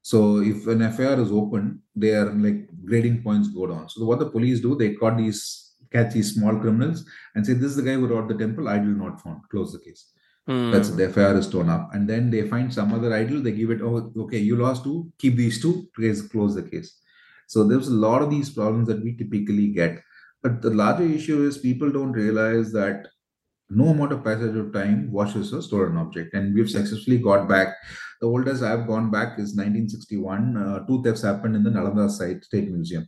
So if an FIR is open, they are like grading points go down. So what the police do, they got these catch these small criminals and say, This is the guy who robbed the temple, idol not found. Close the case. Mm. That's the FIR is torn up. And then they find some other idol, they give it, oh, okay, you lost two, keep these two, please close the case. So there's a lot of these problems that we typically get. But the larger issue is people don't realize that no amount of passage of time washes a stolen object. And we've successfully got back. The oldest I've gone back is 1961. Uh, two thefts happened in the Nalanda site, State Museum.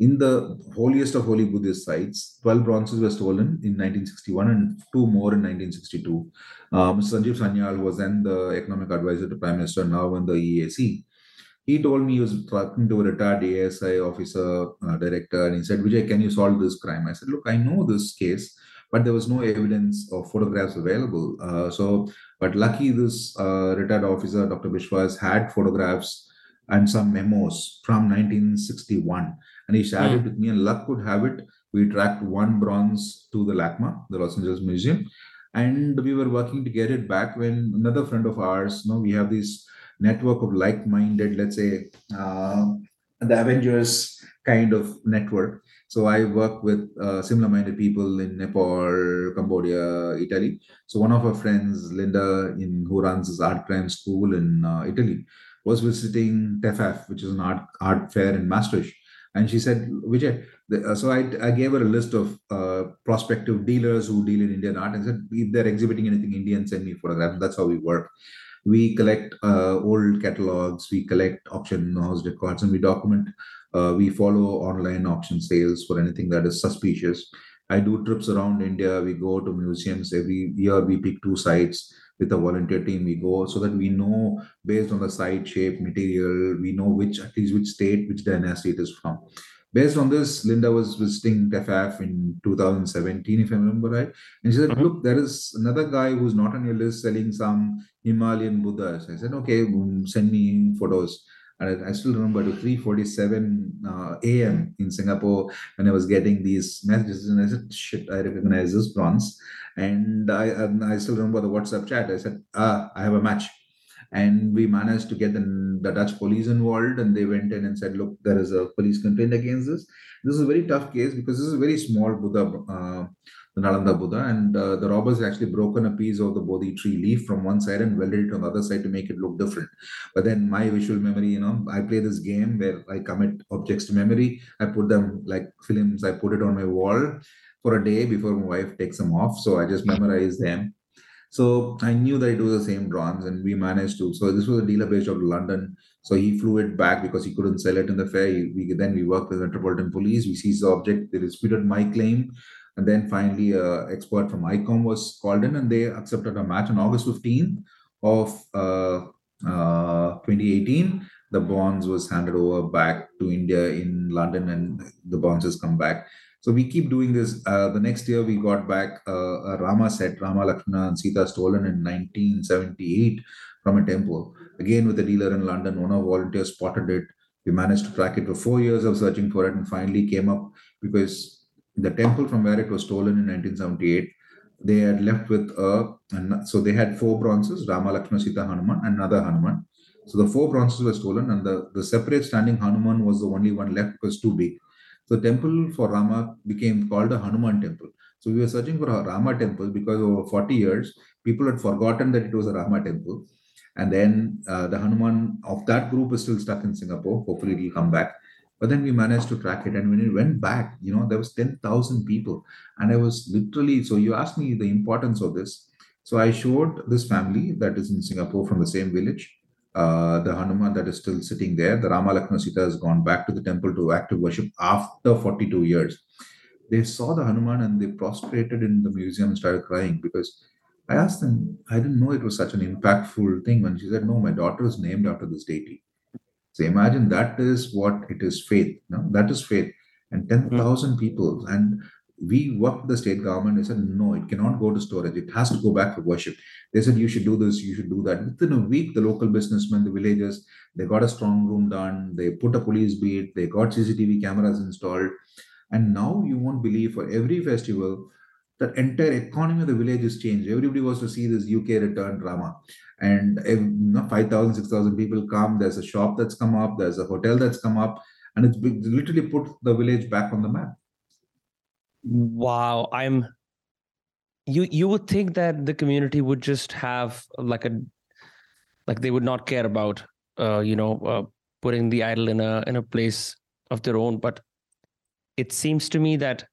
In the holiest of holy Buddhist sites, 12 bronzes were stolen in 1961 and two more in 1962. Uh, Mr. Sanjeev Sanyal was then the economic advisor to Prime Minister, now in the EAC. He told me he was talking to a retired ASI officer, uh, director, and he said, Vijay, can you solve this crime? I said, Look, I know this case, but there was no evidence or photographs available. Uh, so, but lucky this uh, retired officer, Dr. Bishwas, had photographs and some memos from 1961 and he shared mm. it with me. And luck could have it, we tracked one bronze to the LACMA, the Los Angeles Museum, and we were working to get it back when another friend of ours, you know, we have this network of like-minded, let's say, uh, the Avengers kind of network. So I work with uh, similar-minded people in Nepal, Cambodia, Italy. So one of our friends, Linda, in who runs this art crime school in uh, Italy, was visiting TEFAF, which is an art art fair in Maastricht, and she said, Vijay, the, uh, so I, I gave her a list of uh, prospective dealers who deal in Indian art and said, if they're exhibiting anything Indian, send me photographs. That's how we work. We collect uh, old catalogs, we collect auction house records, and we document. Uh, we follow online auction sales for anything that is suspicious. I do trips around India. We go to museums every year. We pick two sites with a volunteer team. We go so that we know based on the site shape, material, we know which at least which state, which dynasty it is from. Based on this, Linda was visiting TEFAF in 2017, if I remember right. And she said, Mhm. Look, there is another guy who's not on your list selling some Himalayan Buddhas. I said, Okay, mm, send me photos. And I, I still remember to 3:47 uh, a.m. in Singapore when I was getting these messages, and I said, "Shit, I recognize this bronze." And I, and I still remember the WhatsApp chat. I said, "Ah, I have a match." and we managed to get the, Dutch police involved, and they went in and said, "Look, there is a police complaint against this. This is a very tough case because this is a very small Buddha, uh, the Nalanda Buddha, and uh, the robbers actually broken a piece of the Bodhi tree leaf from one side and welded it on the other side to make it look different. But then my visual memory, you know, I play this game where I commit objects to memory. I put them like films. I put it on my wall." For a day before my wife takes them off, so I just memorize them so I knew that it was the same bronze, and we managed to. So this was a dealer based out of London. So he flew it back because he couldn't sell it in the fair. We then we worked with Metropolitan Police. We seized the object. They disputed my claim, and then finally, a expert from ICOM was called in, and they accepted a match on August 15th of uh, uh, 2018. The bonds was handed over back to India in London, and the bonds has come back. So we keep doing this. Uh, the next year, we got back uh, a Rama set, Rama, Lakshmana, and Sita stolen in 1978 from a temple. Again, with a dealer in London, one of our volunteers spotted it. We managed to track it for four years of searching for it and finally came up because the temple from where it was stolen in 1978, they had left with a, and so they had four bronzes, Rama, Lakshmana, Sita, Hanuman, and another Hanuman. So the four bronzes were stolen, and the, the separate standing Hanuman was the only one left because too big. So the temple for Rama became called a Hanuman temple. So we were searching for a Rama temple because over 40 years, people had forgotten that it was a Rama temple. And then uh, the Hanuman of that group is still stuck in Singapore. Hopefully, it will come back. But then we managed to track it. And when it went back, you know, there was 10,000 people. And I was literally, so you asked me the importance of this. So I showed this family that is in Singapore from the same village uh, the Hanuman that is still sitting there. The Rama Lakshmana Sita has gone back to the temple to active worship after 42 years. They saw the Hanuman and they prostrated in the museum and started crying because I asked them, I didn't know it was such an impactful thing. When she said, No, my daughter is named after this deity. So imagine that is what it is faith. No, that is faith. And 10,000 people. And we worked the state government. They said, no, it cannot go to storage. It has to go back for worship. They said, you should do this, you should do that. Within a week, the local businessmen, the villagers, they got a strong room done. They put a police beat. They got CCTV cameras installed. And now you won't believe for every festival, the entire economy of the village has changed. Everybody wants to see this UK return drama. And if, you know, 5,000, 6,000 people come. There's a shop that's come up. There's a hotel that's come up. And it's literally put the village back on the map. Wow, I'm you you would think that the community would just have like a like they would not care about uh you know uh, putting the idol in a in a place of their own but it seems to me that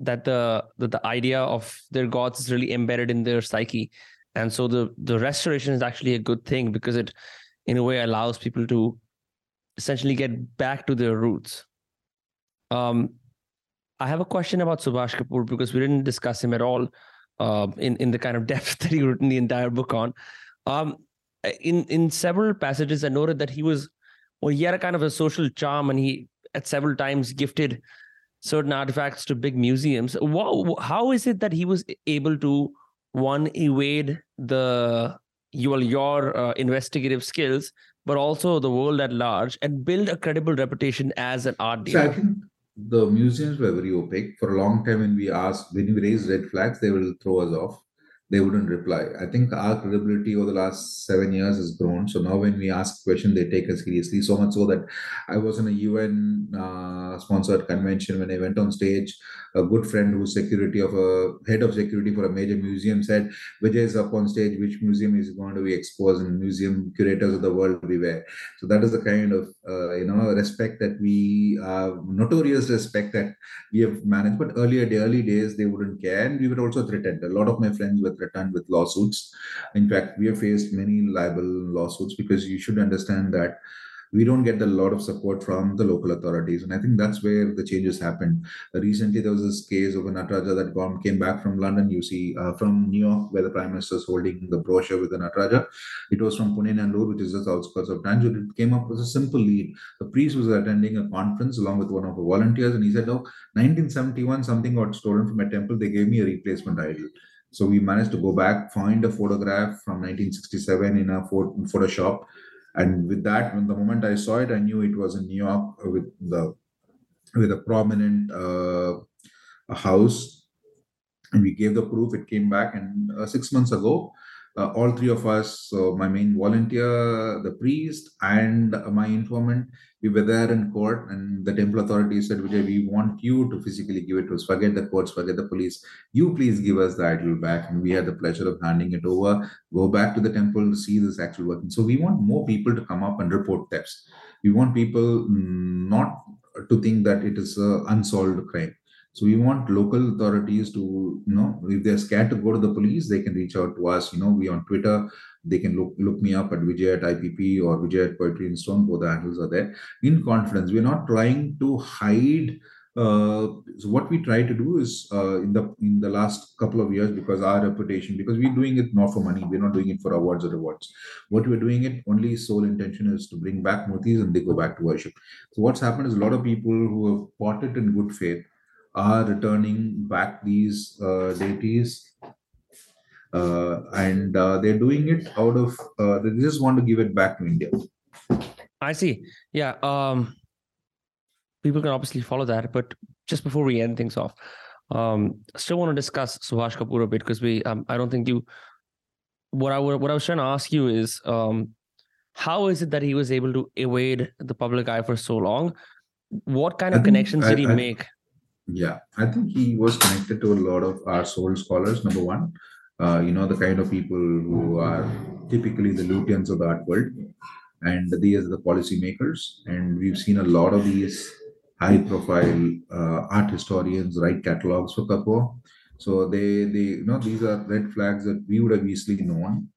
that the that the idea of their gods is really embedded in their psyche. And so the the restoration is actually a good thing because it in a way allows people to essentially get back to their roots. Um I have a question about Subhash Kapoor because we didn't discuss him at all uh, in in the kind of depth that he wrote in the entire book on. Um, in in several passages, I noted that he was well, he had a kind of a social charm, and he at several times gifted certain artifacts to big museums. Wow, how is it that he was able to one evade the your your uh, investigative skills, but also the world at large, and build a credible reputation as an art dealer? think the museums were very opaque for a long time. When we asked, when we raised red flags, they will throw us off. They wouldn't reply. I think our credibility over the last seven years has grown. So now when we ask question, they take us seriously. So much so that I was in a UN uh, sponsored convention when I went on stage. A good friend who's security of a head of security for a major museum said, Vijay is up on stage. Which museum is going to be exposed? And museum curators of the world everywhere. So that is the kind of uh, you know respect that we uh, notorious respect that we have managed. But earlier, the early days, they wouldn't care, and we were also threatened. A lot of my friends were threatened with lawsuits. In fact, we have faced many libel lawsuits because you should understand that we don't get a lot of support from the local authorities. And I think that's where the changes happened. Recently, there was this case of a Nataraja that came back from London, you see, uh, from New York, where the Prime Minister is holding the brochure with the Nataraja. It was from Punnainallur, which is the outskirts of Tanjore. It came up with a simple lead. The priest was attending a conference along with one of the volunteers, and he said, Oh, 1971, something got stolen from a temple. They gave me a replacement idol. So we managed to go back, find a photograph from 1967 in a photo Photoshop, and with that, when the moment I saw it, I knew it was in New York with the with a prominent uh, house. And we gave the proof. It came back, and uh, six months ago, uh, all three of us, so my main volunteer, the priest, and my informant, we were there in court, and the temple authorities said, Vijay, we want you to physically give it to us. Forget the courts, forget the police. You please give us the idol back. And we had the pleasure of handing it over, go back to the temple to see this actual working. So we want more people to come up and report thefts. We want people not to think that it is an unsolved crime. So we want local authorities to, you know, if they're scared to go to the police, they can reach out to us. You know, we on Twitter, they can look look me up at Vijay at IPP or Vijay at Poetry in Stone. Both the handles are there. In confidence, we're not trying to hide. Uh, so what we try to do is uh, in the in the last couple of years because our reputation because we're doing it not for money we're not doing it for awards or rewards what we're doing it only sole intention is to bring back murtis and they go back to worship so what's happened is a lot of people who have bought it in good faith are returning back these uh, deities. Uh, and uh, they're doing it out of uh, they just want to give it back to india. I see. Yeah um people can obviously follow that but just before we end things off um still want to discuss subhash kapoor a bit because we um, i don't think you what i would, what i was trying to ask you is um how is it that he was able to evade the public eye for so long? What kind of connections did he I, make yeah, I think he was connected to a lot of our soul scholars. Number one, uh, you know, the kind of people who are typically the Lutyens of the art world, and these are the policymakers. And we've seen a lot of these high-profile uh, art historians write catalogs for Kapoor. So they, they, you know, these are red flags that we would have easily known.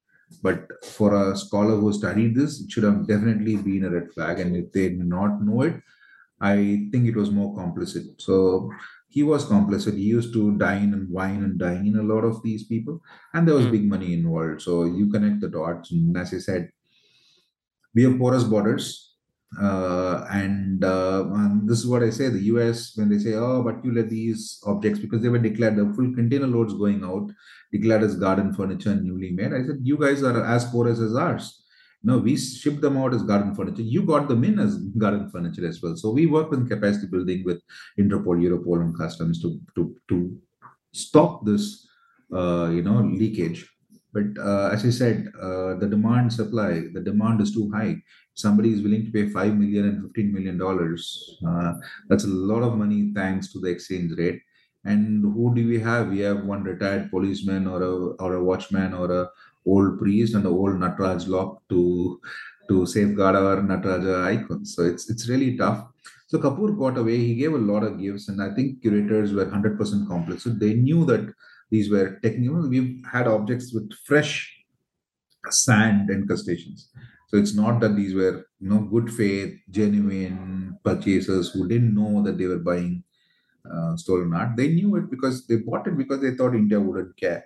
But for a scholar who studied this, it should have definitely been a red flag. And if they did not know it, I think it was more complicit. So he was complicit. He used to dine and wine and dine in a lot of these people, and there was mm. big money involved. So you connect the dots. And as I said, we have porous borders. Uh, and, uh, and this is what I say the US, when they say, oh, but you let these objects, because they were declared the full container loads going out, declared as garden furniture and newly made. I said, you guys are as porous as ours no, we ship them out as garden furniture. You got them in as garden furniture as well. So we work with capacity building with Interpol, Europol, and customs to to to stop this, uh, you know, leakage. But uh, as I said, uh, the demand supply, the demand is too high. Somebody is willing to pay five million and fifteen million dollars. Uh, that's a lot of money thanks to the exchange rate. And who do we have? We have one retired policeman or a or a watchman or a old priest and the old Nataraj lock to to safeguard our Nataraja icons. So it's it's really tough. So Kapoor got away. He gave a lot of gifts, and I think curators were 100% complex. So they knew that these were technical. We've had objects with fresh sand incrustations. So it's not that these were you know good faith, genuine purchasers who didn't know that they were buying uh, stolen art. They knew it because they bought it because they thought India wouldn't care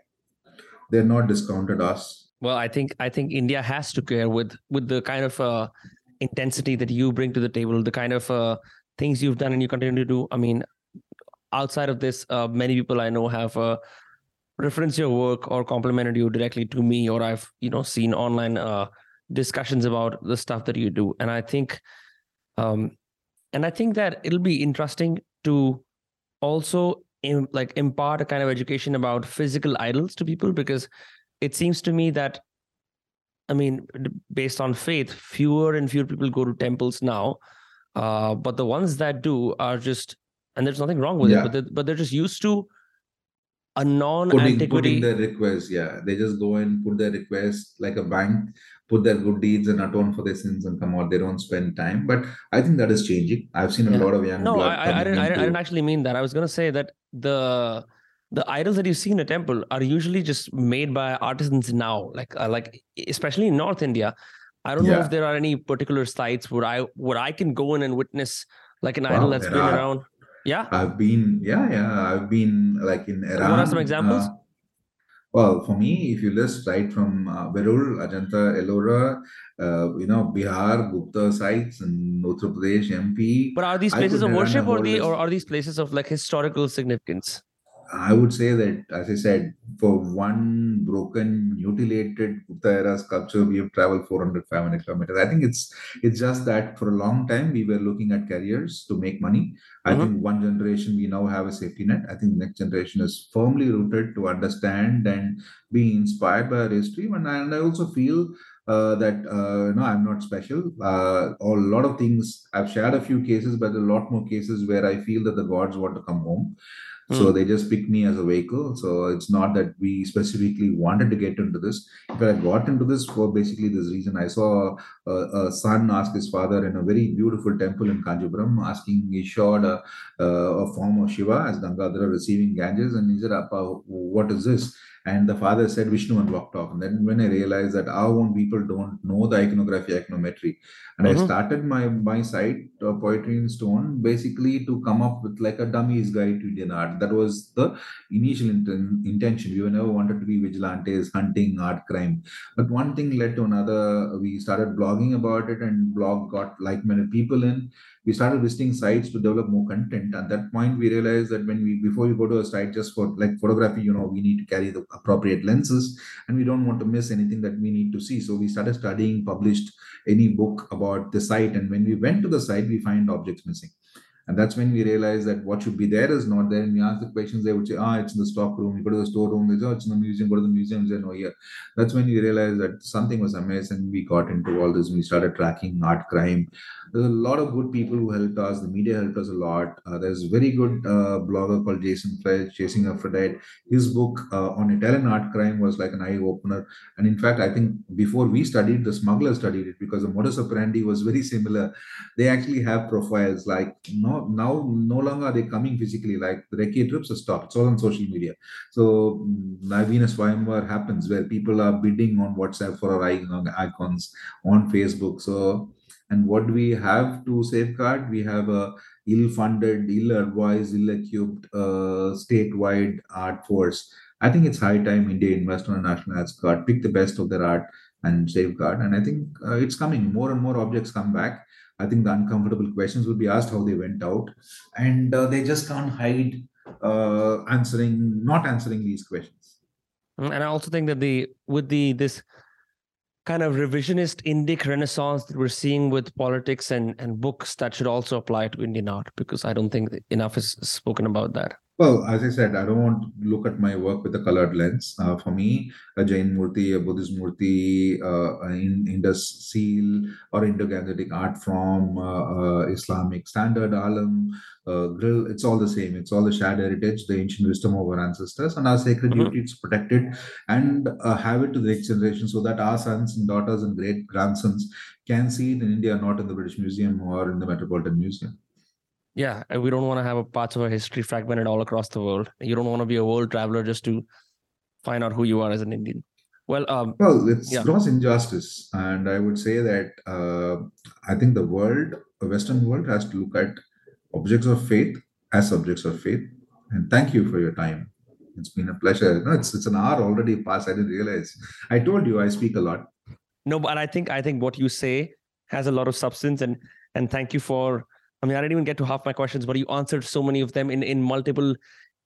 they're not discounted us. Well i think i think india has to care with with the kind of uh, intensity that you bring to the table the kind of uh, things you've done and you continue to do. I mean outside of this uh, many people i know have uh, referenced your work or complimented you directly to me or i've you know seen online uh, discussions about the stuff that you do. And i think um and i think that it'll be interesting to also im- like impart a kind of education about physical idols to people because it seems to me that i mean based on faith fewer and fewer people go to temples now uh, but the ones that do are just and there's nothing wrong with it but they're, but they're just used to a non-antiquity putting their request. Yeah, they just go and put their request like a bank, put their good deeds and atone for their sins and come out. They don't spend time. But I think that is changing. I've seen a Yeah. lot of young no blood I, I, didn't, I, didn't, I didn't actually mean that i was going to say that the the idols that you see in a temple are usually just made by artisans now like uh, like especially in north india i don't know if there are any particular sites where i where i can go in and witness like an idol that's been are. around yeah I've been, yeah, yeah, I've been like in Iran. what are some examples uh, well, for me, if you list right from uh, Verul, Ajanta, Ellora, uh, you know, Bihar, Gupta sites, and Uttar Pradesh, MP, but are these places of worship or the or are these places of like historical significance I would say that, as I said, for one broken, mutilated Gupta era sculpture, we have traveled 400, 500 kilometers. I think it's it's just that for a long time we were looking at careers to make money. I Mhm. think one generation we now have a safety net. I think the next generation is firmly rooted to understand and be inspired by our history. And I, and I also feel uh, that uh, no, I'm not special. Uh, a lot of things I've shared a few cases, but a lot more cases where I feel that the gods want to come home. So hmm. they just picked me as a vehicle. So it's not that we specifically wanted to get into this. But I got into this for basically this reason. I saw a, a son ask his father in a very beautiful temple in Kanjipuram, asking, he showed a, a form of Shiva as Gangadhara receiving Ganges. And he said, Appa, what is this? And the father said Vishnu and walked off. And then when I realized that our own people don't know the iconography, iconometry, and I Mhm. started my my site uh, poetry in stone basically to come up with like a dummy's guide to Indian art. That was the initial inten- intention. We were never wanted to be vigilantes, hunting art crime. But one thing led to another. We started blogging about it, and blog got like many people in. We started visiting sites to develop more content. At that point, we realized that when we before we go to a site just for like photography, you know, we need to carry the appropriate lenses, and we don't want to miss anything that we need to see. So we started studying, published any book about the site, and when we went to the site, we find objects missing. And that's when we realized that what should be there is not there. And we ask the questions, they would say, ah, it's in the stock room. You go to the storeroom, they say, oh, it's in the museum. Go to the museum, they say, no, here. That's when we realized that something was amiss and we got into all this. We started tracking art crime. There's a lot of good people who helped us. The media helped us a lot. Uh, there's a very good uh, blogger called Jason Felch, Chasing Aphrodite. His book uh, on Italian art crime was like an eye opener. And in fact, I think before we studied, the smuggler studied it because the modus operandi was very similar. They actually have profiles like no now no longer are they coming physically like the recce trips are stopped. It's all on social media. So Navina Swayamvar happens where people are bidding on WhatsApp for our icons on Facebook. So and what we have to safeguard? We have a ill-funded, ill-advised, ill-equipped uh, statewide art force. I think it's high time India invest on a national arts card, pick the best of their art and safeguard. And I think uh, it's coming. More and more objects come back. I think the uncomfortable questions will be asked how they went out, and uh, they just can't hide uh, answering, not answering these questions. Mm, and i also think that the with the this kind of revisionist indic renaissance that we're seeing with politics and and books that should also apply to indian art because i don't think enough is spoken about that Well, as I said, I don't want to look at my work with a colored lens. Uh, for me, a Jain Murti, a Buddhist Murti, uh, an Indus seal, or Indo-Gangetic art from uh, uh, Islamic standard, alam, uh, grill, it's all the same. It's all the shared heritage, the ancient wisdom of our ancestors, and our sacred Mhm. duty to protect it and uh, have it to the next generation so that our sons and daughters and great grandsons can see it in India, not in the British Museum or in the Metropolitan Museum. Yeah we don't want to have a parts of our history fragmented all across the world you don't want to be a world traveler just to find out who you are as an indian well um Well, it's Yeah. gross injustice, and I would say that uh, I think the world, the Western world, has to look at objects of faith as subjects of faith. And thank you for your time. It's been a pleasure. No, it's it's an hour already past. I didn't realize. I told you I speak a lot. No, but I think I think what you say has a lot of substance, and and thank you for. I mean, I didn't even get to half my questions, but you answered so many of them in in multiple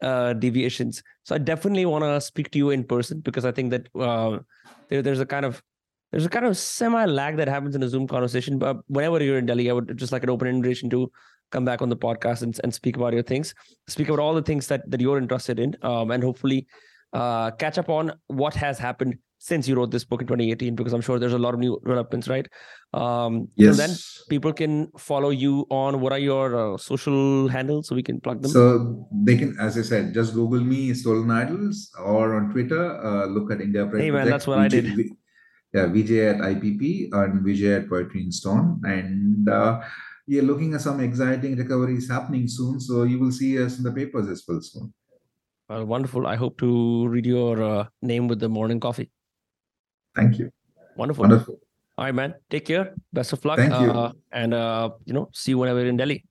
uh, deviations. So I definitely want to speak to you in person because I think that uh, there, there's a kind of there's a kind of semi lag that happens in a Zoom conversation. But whenever you're in Delhi, I would just like an open invitation to come back on the podcast and, and speak about your things, speak about all the things that, that you're interested in, um, and hopefully uh, catch up on what has happened since you wrote this book in 2018, because I'm sure there's a lot of new developments, right? Um, yes. then people can follow you on what are your uh, social handles so we can plug them? So they can, as I said, just Google me, Stolen Idols, or on Twitter, uh, look at India Pride. Hey, man, that's what I did. yeah, Vijay at IPP and Vijay at Poetry in Stone. And uh, we are looking at some exciting recoveries happening soon. So you will see us in the papers as well soon. Well, wonderful. I hope to read your uh, name with the morning coffee. Thank you. Wonderful. Wonderful. All right, man. Take care. Best of luck. Thank you. Uh, and, uh, you know, see you whenever in Delhi.